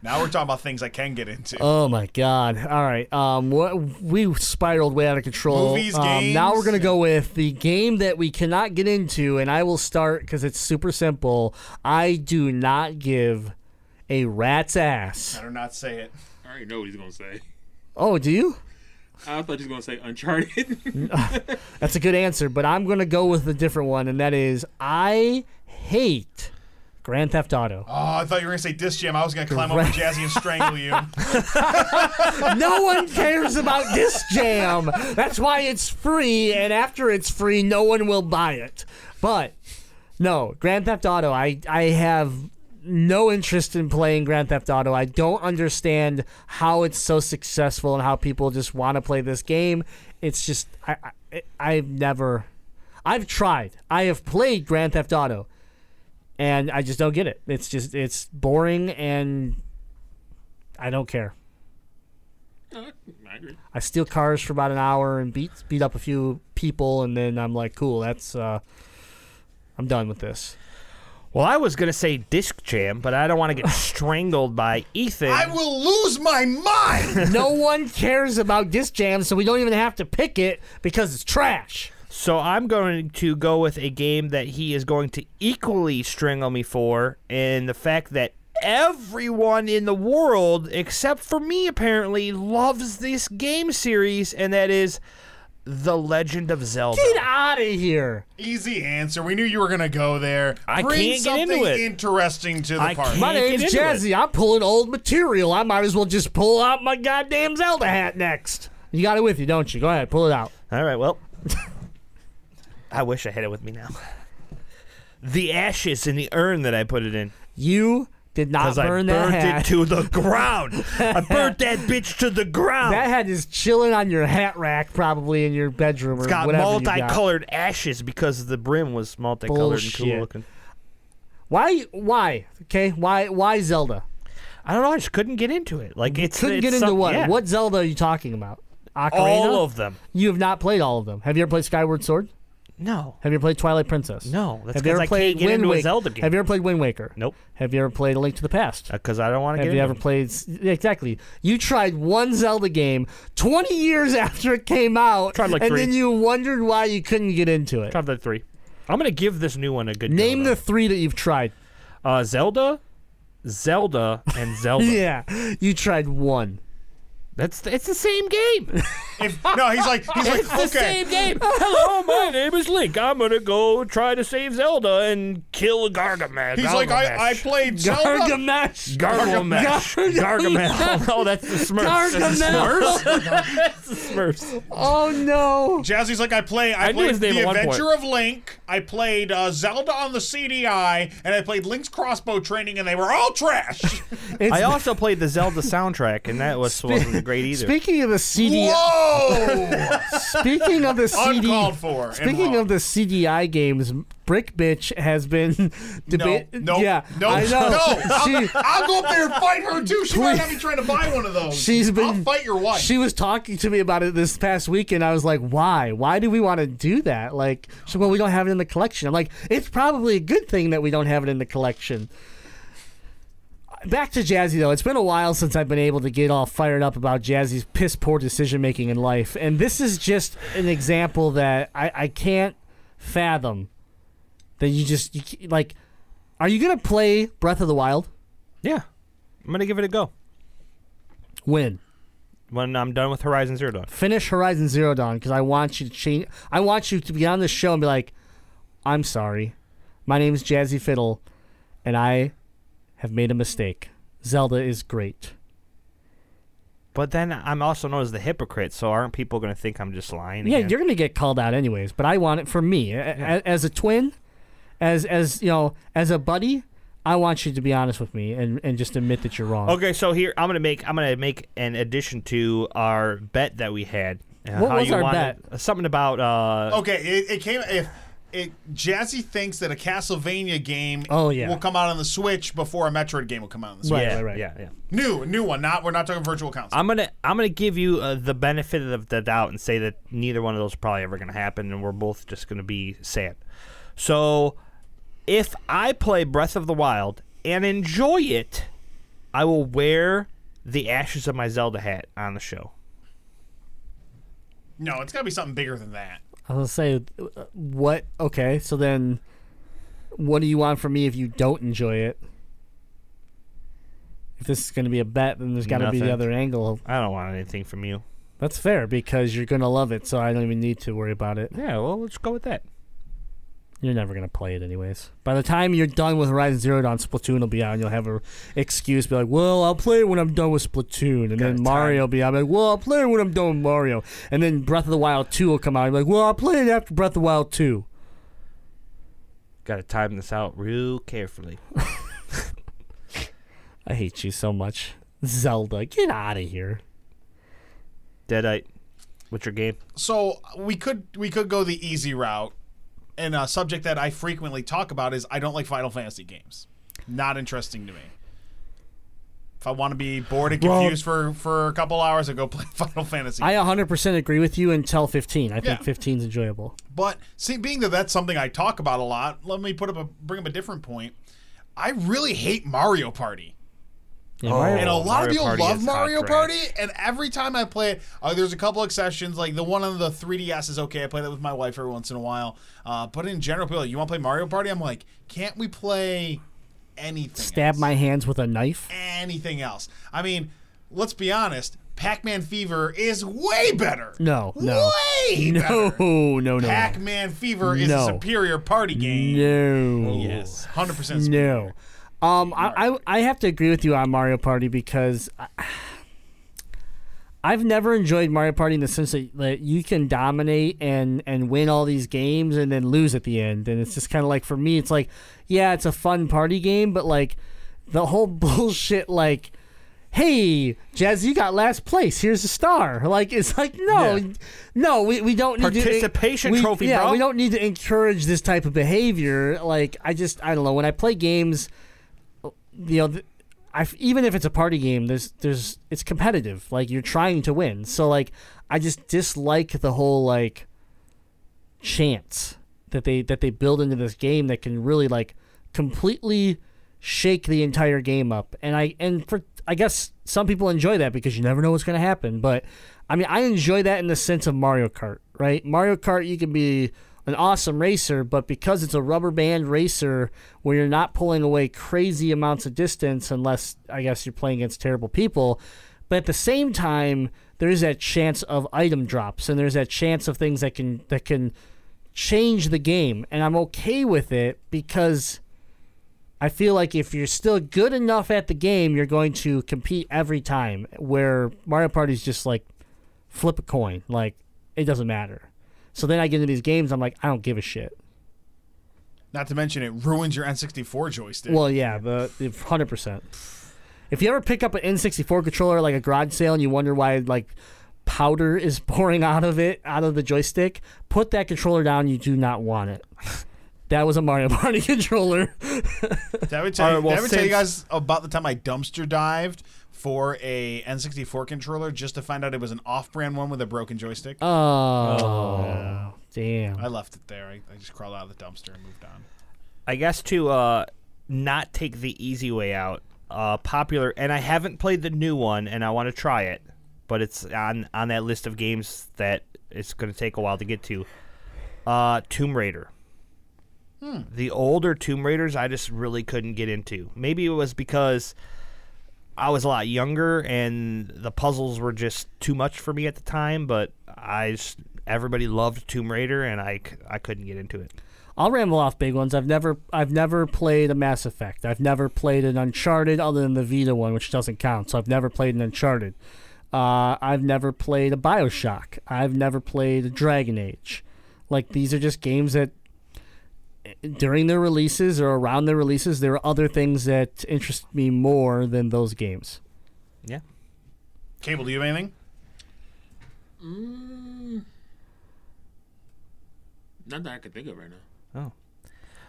now we're talking about things I can get into.
Oh my God! All right, um, what we spiraled way out of control.
Movies,
um, now we're
games,
gonna go with the game that we cannot get into, and I will start because it's super simple. I do not give a rat's ass.
Better not say it.
I already know what he's gonna say.
Oh, do you?
I thought he was gonna say Uncharted.
That's a good answer, but I'm gonna go with a different one, and that is I hate Grand Theft Auto.
Oh, I thought you were gonna say disc jam. I was gonna climb over
Right.
Jazzy and strangle you.
no one cares about Disc Jam. That's why it's free, and after it's free, no one will buy it. But no, Grand Theft Auto. I I have no interest in playing Grand Theft Auto. I don't understand how it's so successful and how people just want to play this game. It's just I, I I've never I've tried. I have played Grand Theft Auto and I just don't get it. It's just it's boring and I don't care.
I.
I steal cars for about an hour and beat beat up a few people, and then I'm like, cool, that's uh, I'm done with this.
Well, I was gonna say disc jam, but I don't want to get strangled by Ethan.
I will lose my mind.
no one cares about disc jam, so we don't even have to pick it because it's trash.
So I'm going to go with a game that he is going to equally strangle me for, and the fact that everyone in the world, except for me apparently, loves this game series, and that is The Legend of Zelda.
Get out of here!
Easy answer. We knew you were gonna go there.
I
Bring
can't get
something
into it.
interesting to the
I
party.
can't.
My
get
name's
into
Jazzy. I'm pulling old material. I might as well just pull out my goddamn Zelda hat next. You got it with you, don't you? Go ahead, pull it out.
All right, well, I wish I had it with me now. The ashes in the urn that I put it in.
You did not
Because I
burn that
burnt
hat.
it to the ground. I burnt that bitch to the ground.
that hat is chilling on your hat rack, probably in your bedroom or
It's got
whatever you got.
multicolored ashes because the brim was multicolored and cool looking.
Why? Why? Okay. Why? Why Zelda?
I don't know. I just couldn't get into it. Like it's
Couldn't
it's
get into
some-
what?
yeah.
What Zelda are you talking about? Ocarina.
All of them.
You have not played all of them. Have you ever played Skyward Sword?
No.
Have you ever played Twilight Princess?
No, that's
Have you
'cause
ever
I
played
can't get
Wind
into a
Waker?
Zelda game.
Have you ever played Wind Waker?
Nope.
Have you ever played A Link to the Past?
Because I don't want to
Have
get
you
into
ever played? yeah, Exactly. You tried one Zelda game 20 years after it came out,
Tried like
and
three.
then you wondered why you couldn't get into it.
Top the three. I'm gonna give this new one a good.
Name
go,
the three that you've tried.
uh, Zelda, Zelda, and Zelda.
Yeah, you tried one.
That's it's the same game.
if no, he's like he's like
It's the
okay.
same game. Hello, my name is Link. I'm gonna go try to save Zelda and kill Gargamel.
He's like I, I played Zelda.
Gargamesh.
Gargamesh. Gargamel. Oh, that's the Smurfs. That's the
Gargamel.
That's the Smurfs.
Oh no.
Jazzy's like I play. I,
I
played The Adventure of Link. I played uh, Zelda on the CDI, and I played Link's crossbow training, and they were all trash.
I also played the Zelda soundtrack, and that was wasn't great either.
Speaking of the CDI.
Whoa!
speaking of the CD,
Uncalled for and
Speaking
wrong.
of the CDI games, Brick Bitch has been debate.
no,
yeah,
no,
I know.
no. I'll,
She,
I'll go up there and fight her too. She might have me trying to buy one of those.
She's been.
I'll fight your wife.
She was talking to me about it this past weekend. I was like, "Why? Why do we want to do that?" Like, she, well, we don't have it in the collection. I'm like, it's probably a good thing that we don't have it in the collection. Back to Jazzy though. It's been a while since I've been able to get all fired up about Jazzy's piss poor decision making in life, and this is just an example that I, I can't fathom. That you just you, like, are you gonna play Breath of the Wild?
yeah, I'm gonna give it a go
When?
when I'm done with Horizon Zero Dawn.
finish Horizon Zero Dawn because I want you to change. I want you to be on the show and be like, "I'm sorry, my name is Jazzy Fiddle, and I have made a mistake. Zelda is great."
But then I'm also known as the hypocrite, so aren't people gonna think I'm just lying?
Yeah,
again?
you're gonna get called out anyways. But I want it for me A- a- as a twin, as as you know, as a buddy. I want you to be honest with me and, and just admit that you're wrong.
Okay, so here I'm gonna make I'm gonna make an addition to our bet that we had. Uh,
What
how
was
you
our
wanted-
bet?
Something about uh,
okay, it, it came if. It, Jazzy thinks that a Castlevania game
Oh, yeah.
will come out on the Switch before a Metroid game will come out on the Switch.
Right,
yeah,
right, right.
yeah, yeah.
New, new one. Not we're not talking virtual console.
I'm gonna I'm gonna give you uh, the benefit of the doubt and say that neither one of those is probably ever gonna happen, and we're both just gonna be sad. So, if I play Breath of the Wild and enjoy it, I will wear the ashes of my Zelda hat on the show.
no, it's got to be something bigger than that.
I was gonna say, what? Okay, so then, what do you want from me if you don't enjoy it? If this is gonna be a bet, then there's got to be the other angle.
I don't want anything from you.
That's fair because you're gonna love it, so I don't even need to worry about it.
Yeah, well, let's go with that.
You're never gonna play it anyways. By the time you're done with Horizon Zero Dawn, Splatoon will be out, and you'll have a excuse, be like, "Well, I'll play it when I'm done with Splatoon," and then
time.
Mario will be out, like, "Well, I'll play it when I'm done with Mario," and then Breath of the Wild Two will come out, and be like, "Well, I'll play it after Breath of the Wild 2.
Got to time this out real carefully.
I hate you so much, Zelda. Get out of here.
Deadite, what's your game?
So we could we could go the easy route, and a subject that I frequently talk about is I don't like Final Fantasy games. Not interesting to me. If I want to be bored and
Well-
confused for for a couple hours, I go play Final Fantasy.
I 100% agree with you until 15. I think
Yeah.
15 is enjoyable.
But see, being that that's something I talk about a lot, let me put up a bring up a different point. I really hate Mario Party.
Yeah, Mario-
And a lot
Mario
of people
Party
love Mario. Party, and every time I play it, uh, there's a couple exceptions. Like the one on the 3DS is okay. I play that with my wife every once in a while. Uh, but in general, people are like, you want to play Mario Party? I'm like, can't we play anything?
Stab
else?
my hands with a knife.
anything else. I mean, let's be honest. Pac-Man Fever is way better.
No, no.
way
No,
better.
no, no. no.
Pac-Man Fever is a superior party game.
No.
Yes, hundred percent.
No. Um, I, I I have to agree with you on Mario Party because I, I've never enjoyed Mario Party in the sense that, that you can dominate and and win all these games and then lose at the end, and it's just kind of like for me, it's like, yeah, it's a fun party game, but like the whole bullshit, like. Hey, Jazz, you got last place. Here's a star. Like it's like no,
Yeah.
no, we, we don't need
Participation
to, we-
trophy,
Yeah,
bro.
we don't need to encourage this type of behavior. Like I just I don't know when I play games, you know, th- I even if it's a party game, there's there's it's competitive. Like you're trying to win. So like I just dislike the whole like chance that they that they build into this game that can really like completely shake the entire game up. And I and for I guess some people enjoy that because you never know what's going to happen, but I mean, I enjoy that in the sense of Mario Kart, right? Mario Kart you can be an awesome racer, but because it's a rubber band racer where you're not pulling away crazy amounts of distance unless I guess you're playing against terrible people, But at the same time, there is that chance of item drops, and there's that chance of things that can that can change the game, and I'm okay with it because I feel like if you're still good enough at the game, you're going to compete every time. Where Mario Party's just like flip a coin, like it doesn't matter. So then I get into these games, I'm like, I don't give a shit.
Not to mention it ruins your N64 joystick.
Well, yeah, the hundred percent. If you ever pick up an N64 controller like a garage sale and you wonder why like powder is pouring out of it out of the joystick, put that controller down. You do not want it. That was a Mario Party controller.
Did I ever tell, you,
right, well,
did I tell you guys about the time I dumpster dived for a N64 controller just to find out it was an off-brand one with a broken joystick?
Oh, damn.
I left it there. I, I just crawled out of the dumpster and moved on.
I guess to uh, not take the easy way out, uh, popular, and I haven't played the new one, and I want to try it, but it's on on that list of games that it's going to take a while to get to. Uh, Tomb Raider. The older Tomb Raiders, I just really couldn't get into. Maybe it was because I was a lot younger and the puzzles were just too much for me at the time. But I just, everybody loved Tomb Raider, and I, I couldn't get into it.
I'll ramble off big ones. I've never I've never played a Mass Effect. I've never played an Uncharted other than the Vita one, which doesn't count. So I've never played an Uncharted. Uh, I've never played a Bioshock. I've never played a Dragon Age. Like these are just games that during their releases or around their releases, there are other things that interest me more than those games.
Yeah.
Cable, do you have anything?
Not that I can think of right now. Oh.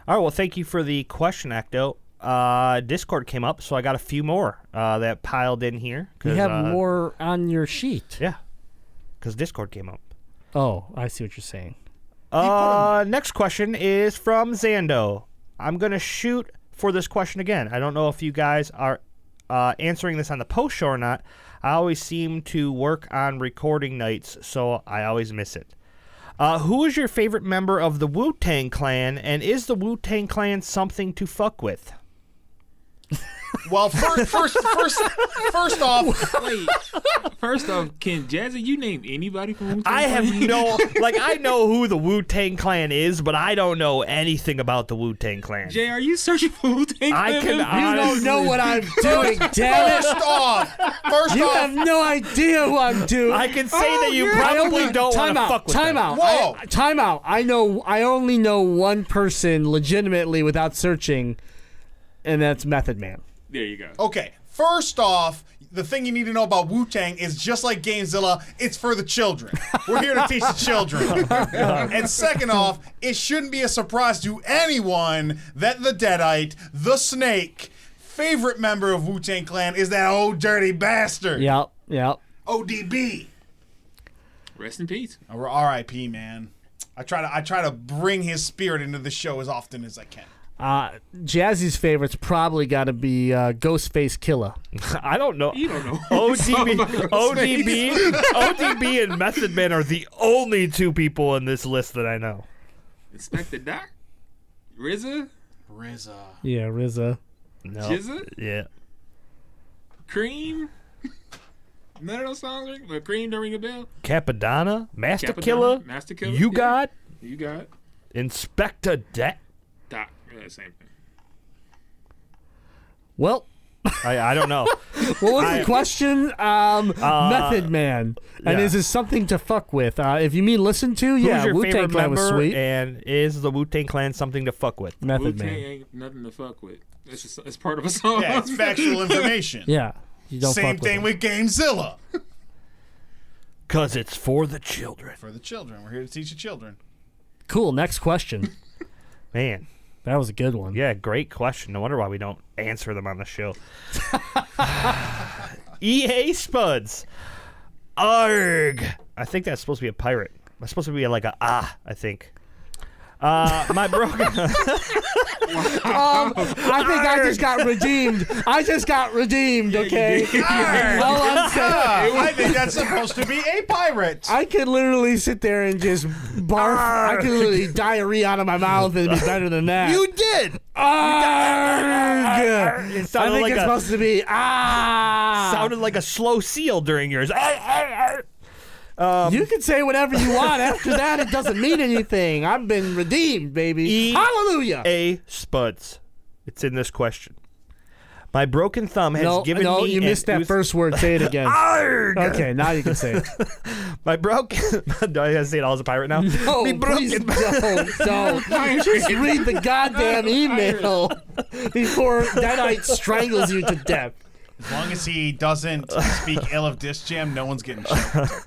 All right. Well, thank you for the question, Acto. Uh, Discord came up, so I got a few more uh, that piled in here.
You have
uh,
more on your sheet.
Yeah. Because Discord came up.
Oh, I see what you're saying.
Uh, next question is from Zando. I'm gonna shoot for this question again. I don't know if you guys are uh, answering this on the post show or not. I always seem to work on recording nights, so I always miss it. Uh, who is your favorite member of the Wu Tang Clan, and is the Wu Tang Clan something to fuck with?
Well, first, first, first, first off,
Wait, first off, can Jazzy you name anybody from Wu-Tang
I have
Clan?
no, like, I know who the Wu Tang Clan is, but I don't know anything about the Wu Tang Clan.
Jay, are you searching for Wu-Tang
I
Clan?
can
members?
You don't know what I'm doing, damn it!
first off, first
You
off,
have no idea who I'm doing.
I can say that you oh,
I
probably
only-
don't want
time
to
out,
fuck with
time
them.
out.
Whoa.
I, time out. I know. I only know one person legitimately without searching, and that's Method Man.
There you go.
Okay, first off, the thing you need to know about Wu Tang is just like Gamezilla, it's for the children. We're here to teach the children. Oh, and second off, it shouldn't be a surprise to anyone that the Deadite, the Snake, favorite member of Wu Tang Clan is that old dirty bastard.
Yep. Yep.
ODB.
Rest in peace.
Or R.I.P. Man. I try to I try to bring his spirit into the show as often as I can.
Uh, Jazzy's favorite's probably got to be uh, Ghostface Killah.
I don't know.
You don't know.
ODB, ODB, ODB, and Method Man are the only two people in this list that I know.
Inspector Doc, RZA,
RZA.
Yeah, RZA.
No.
GZA,
Yeah.
Cream. None of those songs ring, but Cream don't ring a bell.
Cappadonna, Master
Cappadonna,
Killer,
Masta Killa,
You
yeah.
got
You got
Inspector Deck.
Doc. Yeah, same thing.
Well,
I, I don't know.
what was
I-
the question? Um, Method Man. And
yeah.
is this something to fuck with? Uh, if you mean listen to, yeah,
Who's your
Wu Tang Clan was sweet.
And is the Wu Tang Clan something to fuck with?
Method
Wu-Tang
Man.
ain't nothing to fuck with. It's just it's part of a song.
Yeah, it's factual information.
Yeah. You don't
Same
fuck
thing
with.
with Gamezilla.
Cause it's for the children.
For the children. We're here to teach the children.
Cool. Next question.
Man,
That was a good one.
yeah, great question. No wonder why we don't answer them on the show. EA Spuds. Arg. I think that's supposed to be a pirate. That's supposed to be like a ah, I think. Uh, my broken.
Um, I think I just got redeemed. I just got redeemed. Okay. All I'm saying,
I think that's supposed to be a pirate.
I could literally sit there and just barf. I could literally diarrhea out of my mouth and it'd be better than that.
you did.
Arrgh.
It
I
sounded
think
like
it's
a,
supposed to be ah.
sounded like a slow seal during yours.
Um, you can say whatever you want. After that, it doesn't mean anything. I've been redeemed, baby.
E-
Hallelujah.
A spuds. It's in this question. My broken thumb has
no,
given
no,
me
you
an
missed that
ooze-
first word. Say it again.
Arrgh!
Okay, now you can say it.
My broken. Do I have to say it all as a pirate now?
No, please
broken.
don't, don't. Just read the goddamn email before that Deadite strangles you to death.
As long as he doesn't speak ill of Disc Jam, no one's getting shot.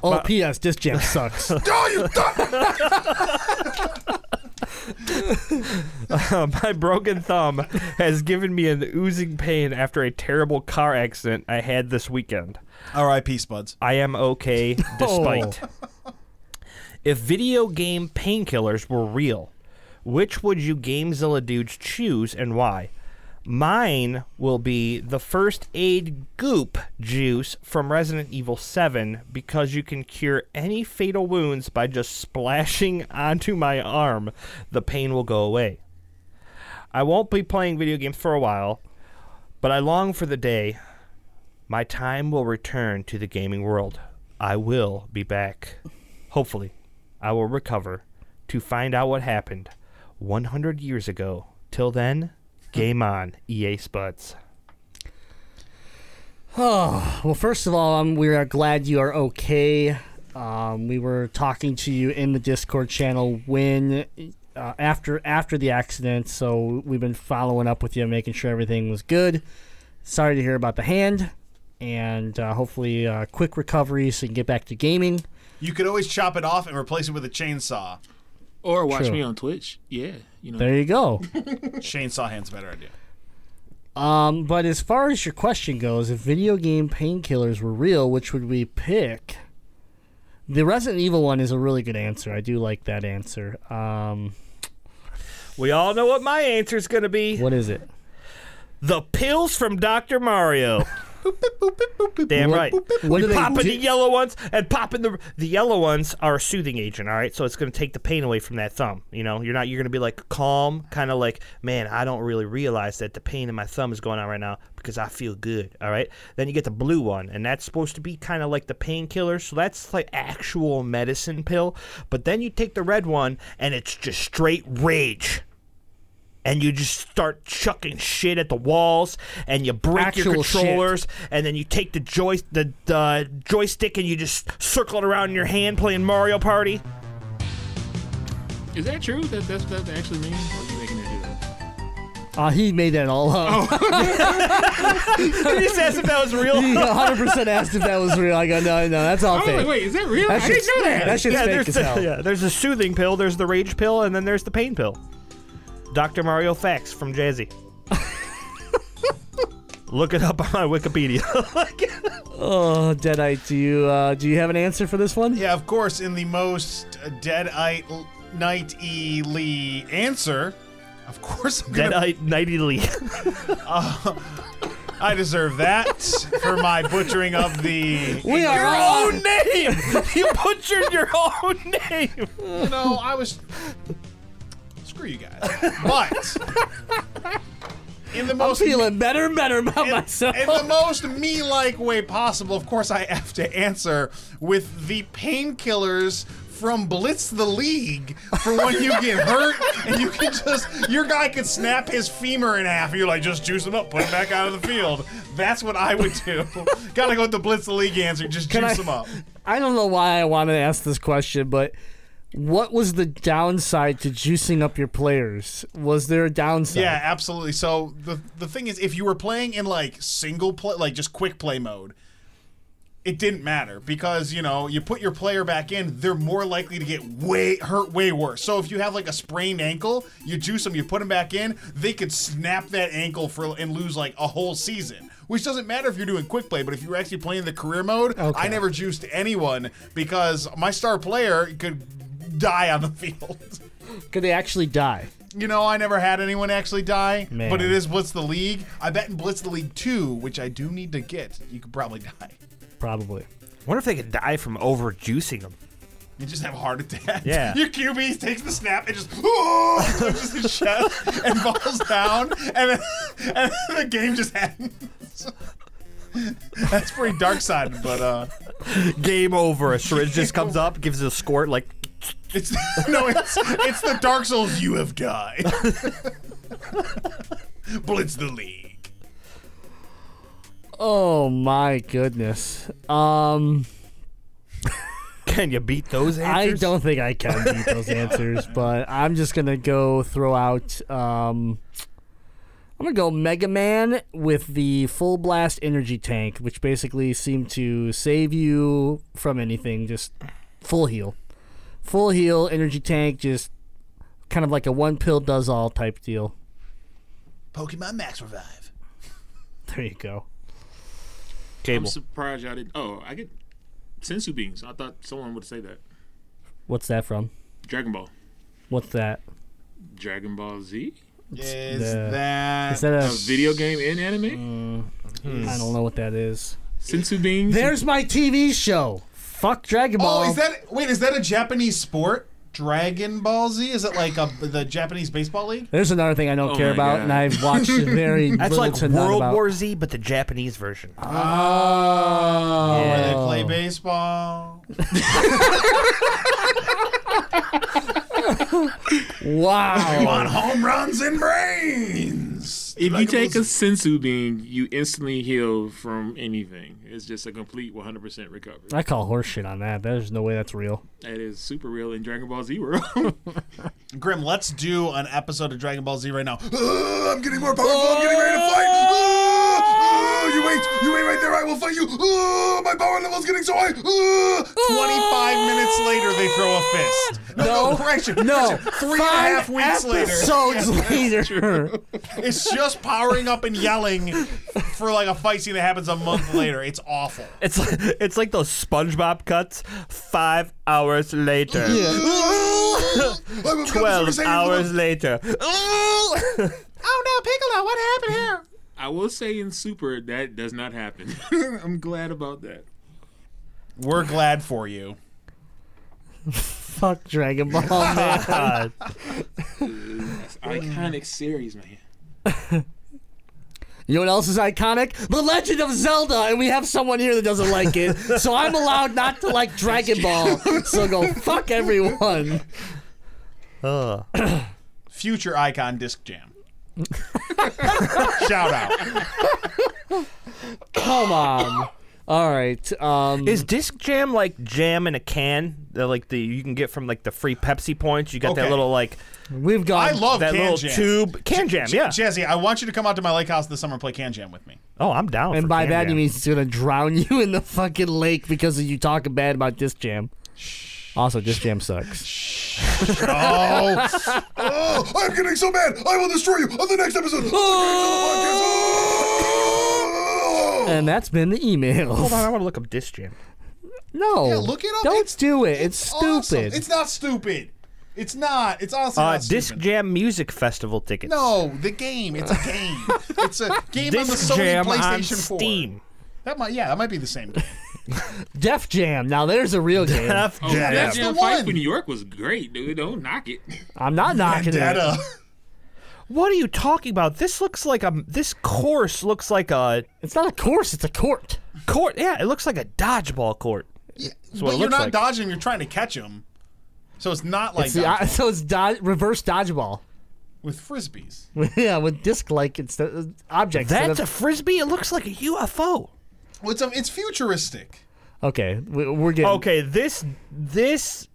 Oh, P.S. This jam sucks.
Oh, you thought
My broken thumb has given me an oozing pain after a terrible car accident I had this weekend.
R.I.P. Spuds.
I am okay despite. Oh. If video game painkillers were real, which would you Gamezilla dudes choose and why? Mine will be the first aid goop juice from Resident Evil 7 because you can cure any fatal wounds by just splashing onto my arm. The pain will go away. I won't be playing video games for a while, but I long for the day my time will return to the gaming world. I will be back. Hopefully, I will recover to find out what happened 100 years ago. Till then, game on, EA Spuds.
Oh, well, first of all, um, we are glad you are okay. Um, we were talking to you in the Discord channel when uh, after after the accident, so we've been following up with you, making sure everything was good. Sorry to hear about the hand, and uh, hopefully, uh, quick recovery so you can get back to gaming.
You could always chop it off and replace it with a chainsaw.
Or watch
True.
me on Twitch. Yeah, you know.
There you go.
Chainsaw hand's a better idea.
Um, but as far as your question goes, if video game painkillers were real, which would we pick? The Resident Evil one is a really good answer. I do like that answer. Um,
We all know what my answer is going to be
what is it?
the pills from Dr. Mario. Damn right.
What do they
popping
do?
the yellow ones and popping the the yellow ones are a soothing agent. All right, so it's going to take the pain away from that thumb. You know, you're not you're going to be like calm, kind of like, man, I don't really realize that the pain in my thumb is going on right now because I feel good. All right, then you get the blue one, and that's supposed to be kind of like the painkiller. So that's like actual medicine pill. But then you take the red one, and it's just straight rage and you just start chucking shit at the walls, and you break your
Actual shit.
controllers, and then you take the joy the, the joystick and you just circle it around in your hand playing Mario Party.
Is that true? That that's that actually means? Or are you making that do that?
Uh, he made that all up.
I just asked if that was real.
he 100% asked if that was real. I go, no, no, that's all
I was
fake.
like, wait, is that real?
That
I didn't
shit's-
know that.
That shit's
yeah,
fake
there's
as
the,
hell.
yeah, there's the soothing pill, there's the rage pill, and then there's the pain pill. Dr. Mario Facts from Jazzy. Look it up on my Wikipedia.
Oh, Deadite, do you uh, do you have an answer for this one?
Yeah, of course, in the most deadite night-y Lee answer, of course I'm gonna
Deadite Nighty Lee.
I deserve that for my butchering of the.
We are
your
all
own name! you butchered your own name!
You know, I was. Screw you guys. But in the
I'm
most
feeling better and better about
in,
myself.
in the most me-like way possible, of course, I have to answer with the painkillers from Blitz the League for when you get hurt and you can just your guy could snap his femur in half and you're like just juice him up, put him back out of the field. That's what I would do. Gotta go with the Blitz the League answer, just
Can
juice
I-
him up.
I don't know why I wanted to ask this question, but what was the downside to juicing up your players? Was there a downside?
Yeah, absolutely. So the the thing is, if you were playing in like single play, like just quick play mode, it didn't matter because you know you put your player back in, they're more likely to get way hurt way worse. So if you have like a sprained ankle, you juice them, you put them back in, they could snap that ankle for and lose like a whole season. Which doesn't matter if you're doing quick play, but if you're actually playing the career mode,
Okay.
I never juiced anyone because my star player could die on the field.
Could they actually die?
You know, I never had anyone actually die,
Man.
but it is Blitz the League. I bet in Blitz the League 2, which I do need to get, you could probably die.
Probably.
wonder if they could die from overjuicing them.
You just have a heart attack.
Yeah.
Your QB takes the snap and just oh, punches his chest and falls down, and then, and then the game just ends. That's pretty dark side, but uh,
Game over. A syringe just comes up, gives it a squirt like.
It's no, it's it's the Dark Souls. You have died. Blitz the League.
Oh my goodness. Um,
Can you beat those
I
answers?
don't think I can beat those answers, but I'm just gonna go throw out. Um, I'm gonna go Mega Man with the full blast energy tank, which basically seemed to save you from anything. Just full heal, full heal energy tank, just kind of like a one pill does all type deal.
Pokemon Max Revive.
There you go.
Cable.
I'm surprised y'all didn't. Oh, I get senzu beans. I thought someone would say that.
What's that from?
Dragon Ball.
What's that?
Dragon Ball Z?
Is
the-
that
Is that
A
a?
video game in anime? Mm, hmm.
I don't know what that is.
Senzu beans?
There's my TV show. Fuck Dragon Ball.
Oh, is that wait? Is that a Japanese sport? Dragon Ball Z? Is it like a, the Japanese baseball league?
There's another thing I don't
Oh
care
my
about,
God.
and I've watched very
That's
little
like
to none
World
about.
War Z, but the Japanese version.
Oh, where they play baseball.
Wow.
on home runs and brains.
If you take a senzu bean, you instantly heal from anything. It's just a complete 100% recovery.
I call horseshit on that. There's no way that's real.
That is super real in Dragon Ball Z world.
Grim, let's do an episode of Dragon Ball Z right now.
Uh, I'm getting more powerful. I'm getting ready to fight. You wait. You wait right there. I will fight you. Uh, my power level's getting so high. Uh,
25 minutes later, they throw a fist. No, no, correction.
No,
correction. Three and a half weeks later.
episodes later.
It's just powering up and yelling for like a fight scene that happens a month later. It's awful.
It's like, it's like those SpongeBob cuts. Five hours later.
I will come to
Twelve hours later.
Oh no, Piccolo, what happened here?
I will say in Super, that does not happen. I'm glad about that.
We're glad for you.
Fuck Dragon Ball, man.
God.
It's iconic series, man.
You know what else is iconic? The Legend of Zelda, and we have someone here that doesn't like it. So I'm allowed not to like Dragon Ball. So go fuck everyone.
Ugh.
Future icon disc jam. Shout out.
Come on. All right. Um,
Is disc jam like jam in a can? The, like the you can get from like the free Pepsi points. You got
Okay.
that little like
we've got.
I love
that
can
little
jam.
tube can jam.
J-
Yeah.
Jazzy, I want you to come out to my lake house this summer and play can jam with me.
Oh, I'm down.
And
for
by
Can
that,
Jam.
he means he's gonna drown you in the fucking lake because you talking bad about Disc Jam. Also, Disc Jam sucks.
Oh,
Oh, I'm getting so mad. I will destroy you on the next episode. of the Oh!
And that's been the email.
Hold on, I want to look up disc jam.
No,
Yeah, look it up.
Don't
It's-
do it. It's,
awesome.
stupid.
It's not stupid. It's not. It's honestly
Uh,
not
disc
stupid.
jam music festival tickets.
No, the game. It's a game. it's a game on the
disc
Sony
jam on
PlayStation 4.
Steam.
That might, yeah, that might be the same game.
Def Jam. Now there's a real game.
Def
Oh,
Jam.
that
That's
Jam
the
fight
one.
for New York was great, dude. Don't knock it.
I'm not knocking
Vendetta.
it.
What are you talking about? This looks like a. This course looks like a
It's not a course. It's a court.
court. Yeah, it looks like a dodgeball court.
Yeah,
what
but you're
looks
not
like.
dodging. You're trying to catch them. So it's not like
It's the,
dodgeball.
so it's do- reverse dodgeball.
with frisbees.
yeah, with disc like instead objects. instead
That's a
of-
frisbee. It looks like a UFO.
Well, it's, a, it's futuristic.
okay. We're getting
Okay, this this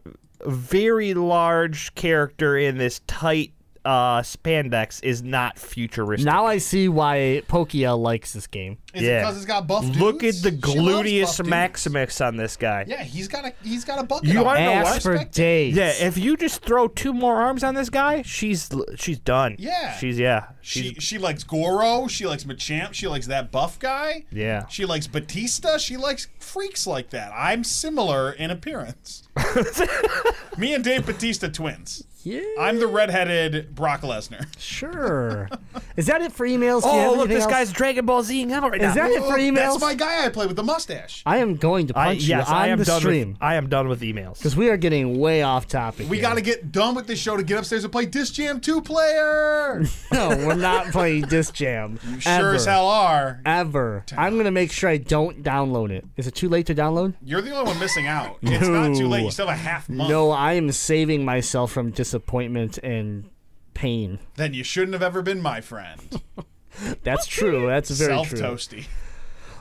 very large character in this tight uh, spandex is not futuristic.
Now I see why Pokia likes this game.
Is
Yeah.
it because it's got buff dudes?
Look at the
She loves
gluteus
dudes.
maximus on this guy.
Yeah, he's got a he's got a bucket.
You
on
wanna know
I
Ass for days.
Yeah, if you just throw two more arms on this guy, she's she's done.
Yeah.
she's yeah,
She she likes Goro. She likes Machamp. She likes that buff guy.
yeah.
She likes Batista. She likes freaks like that. I'm similar in appearance. Me and Dave Batista twins.
Yeah.
I'm the redheaded Brock Lesnar.
Sure. Is that it for emails? Do you have
Oh, look,
anything
this
else?
guy's Dragon Ball Zing out right
Is
now.
that it for emails?
That's my guy I play with the mustache.
I am going to
I,
punch
yes,
you on
I am
the
done
stream
with. I am done with emails.
because we are getting way off topic.
We
here.
got to get done with this show to get upstairs and play Disc Jam 2 player.
No, we're not playing Disc Jam.
You sure
ever.
as hell are.
Ever. I'm gonna make sure I don't download it. Is it too late to download?
You're the only one missing out. It's not too late. You still have a half month.
No, I am saving myself from disappointment and pain.
Then you shouldn't have ever been my friend.
That's true. That's very
Self
true.
toasty.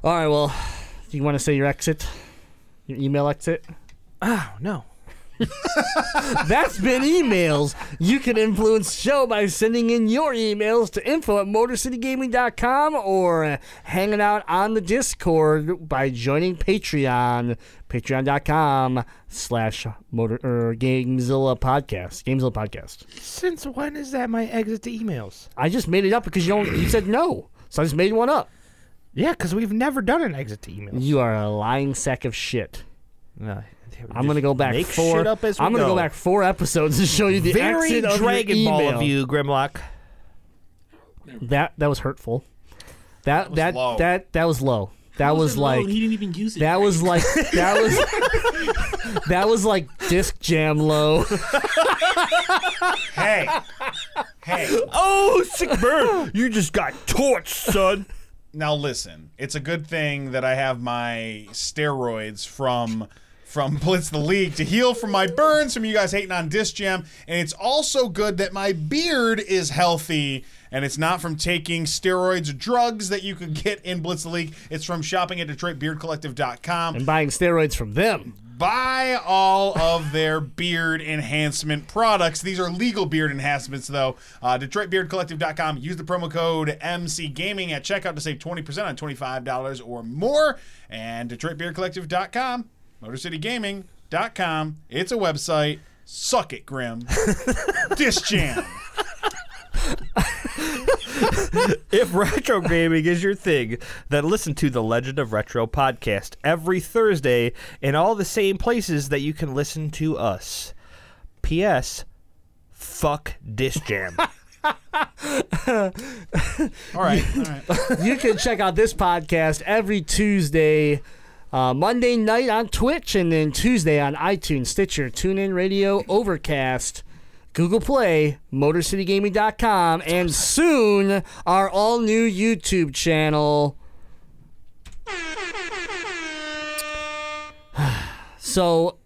All right. Well, do you want to say your exit? Your email exit?
Oh no.
That's been emails. You can influence show by sending in your emails to info at motorcitygaming.com or uh, hanging out on the Discord by joining Patreon, patreon.com slash motor or Gamezilla podcast. Gamezilla podcast.
Since when is that my exit to emails?
I just made it up because you don't you said no. So I just made one up.
Yeah, because we've never done an exit to emails.
You are a lying sack of shit.
No,
I'm gonna go back four.
up as
I'm gonna go.
go.
back four episodes to show you the
Very
exit of
Dragon
your
Ball
email.
of you, Grimlock.
That that was hurtful. That that
low.
that that was low. That
How
was
it
like
he didn't even use it.
that
right?
was like that was that was like disc jam low.
Hey. hey.
Oh, sick burn! you just got torched, son.
Now listen, it's a good thing that I have my steroids from from Blitz the League to heal from my burns from you guys hating on Disc Jam, and it's also good that my beard is healthy and it's not from taking steroids or drugs that you could get in Blitz the League. It's from shopping at DetroitBeardCollective.com.
and buying steroids from them.
buy all of their beard enhancement products. These are legal beard enhancements, though. Uh, DetroitBeardCollective.com. Use the promo code MC Gaming at checkout to save 20% on $25 or more. And DetroitBeardCollective.com, MotorCityGaming.com. It's a website. Suck it, Grim. Disc Jam.
If retro gaming is your thing, then listen to the Legend of Retro podcast every Thursday in all the same places that you can listen to us. P.S. Fuck Disc Jam.
All right. All right.
You can check out this podcast every Tuesday, uh, Monday night on Twitch, and then Tuesday on iTunes, Stitcher, TuneIn Radio, Overcast, Google Play, MotorCityGaming.com, and soon our all new YouTube channel. so,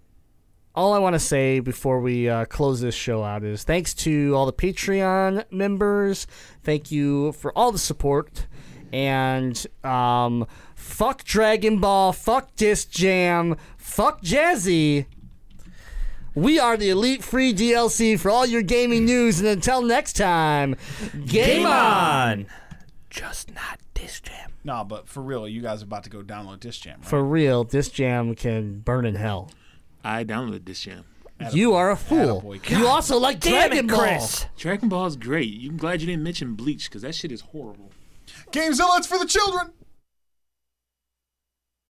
all I want to say before we uh, close this show out is thanks to all the Patreon members. Thank you for all the support. And um, fuck Dragon Ball, fuck Disc Jam, fuck Jazzy. We are the Elite Free DLC for all your gaming news. And until next time, game, on!
Just not Disc Jam.
Nah, but for real, you guys are about to go download Disc Jam, right?
For real, Disc Jam can burn in hell.
I downloaded this jam.
You are a fool. You also like
Damn
Dragon
it,
Ball.
Chris.
Dragon Ball is great. I'm glad you didn't mention Bleach because that shit is horrible.
Gamezilla, it's for the children.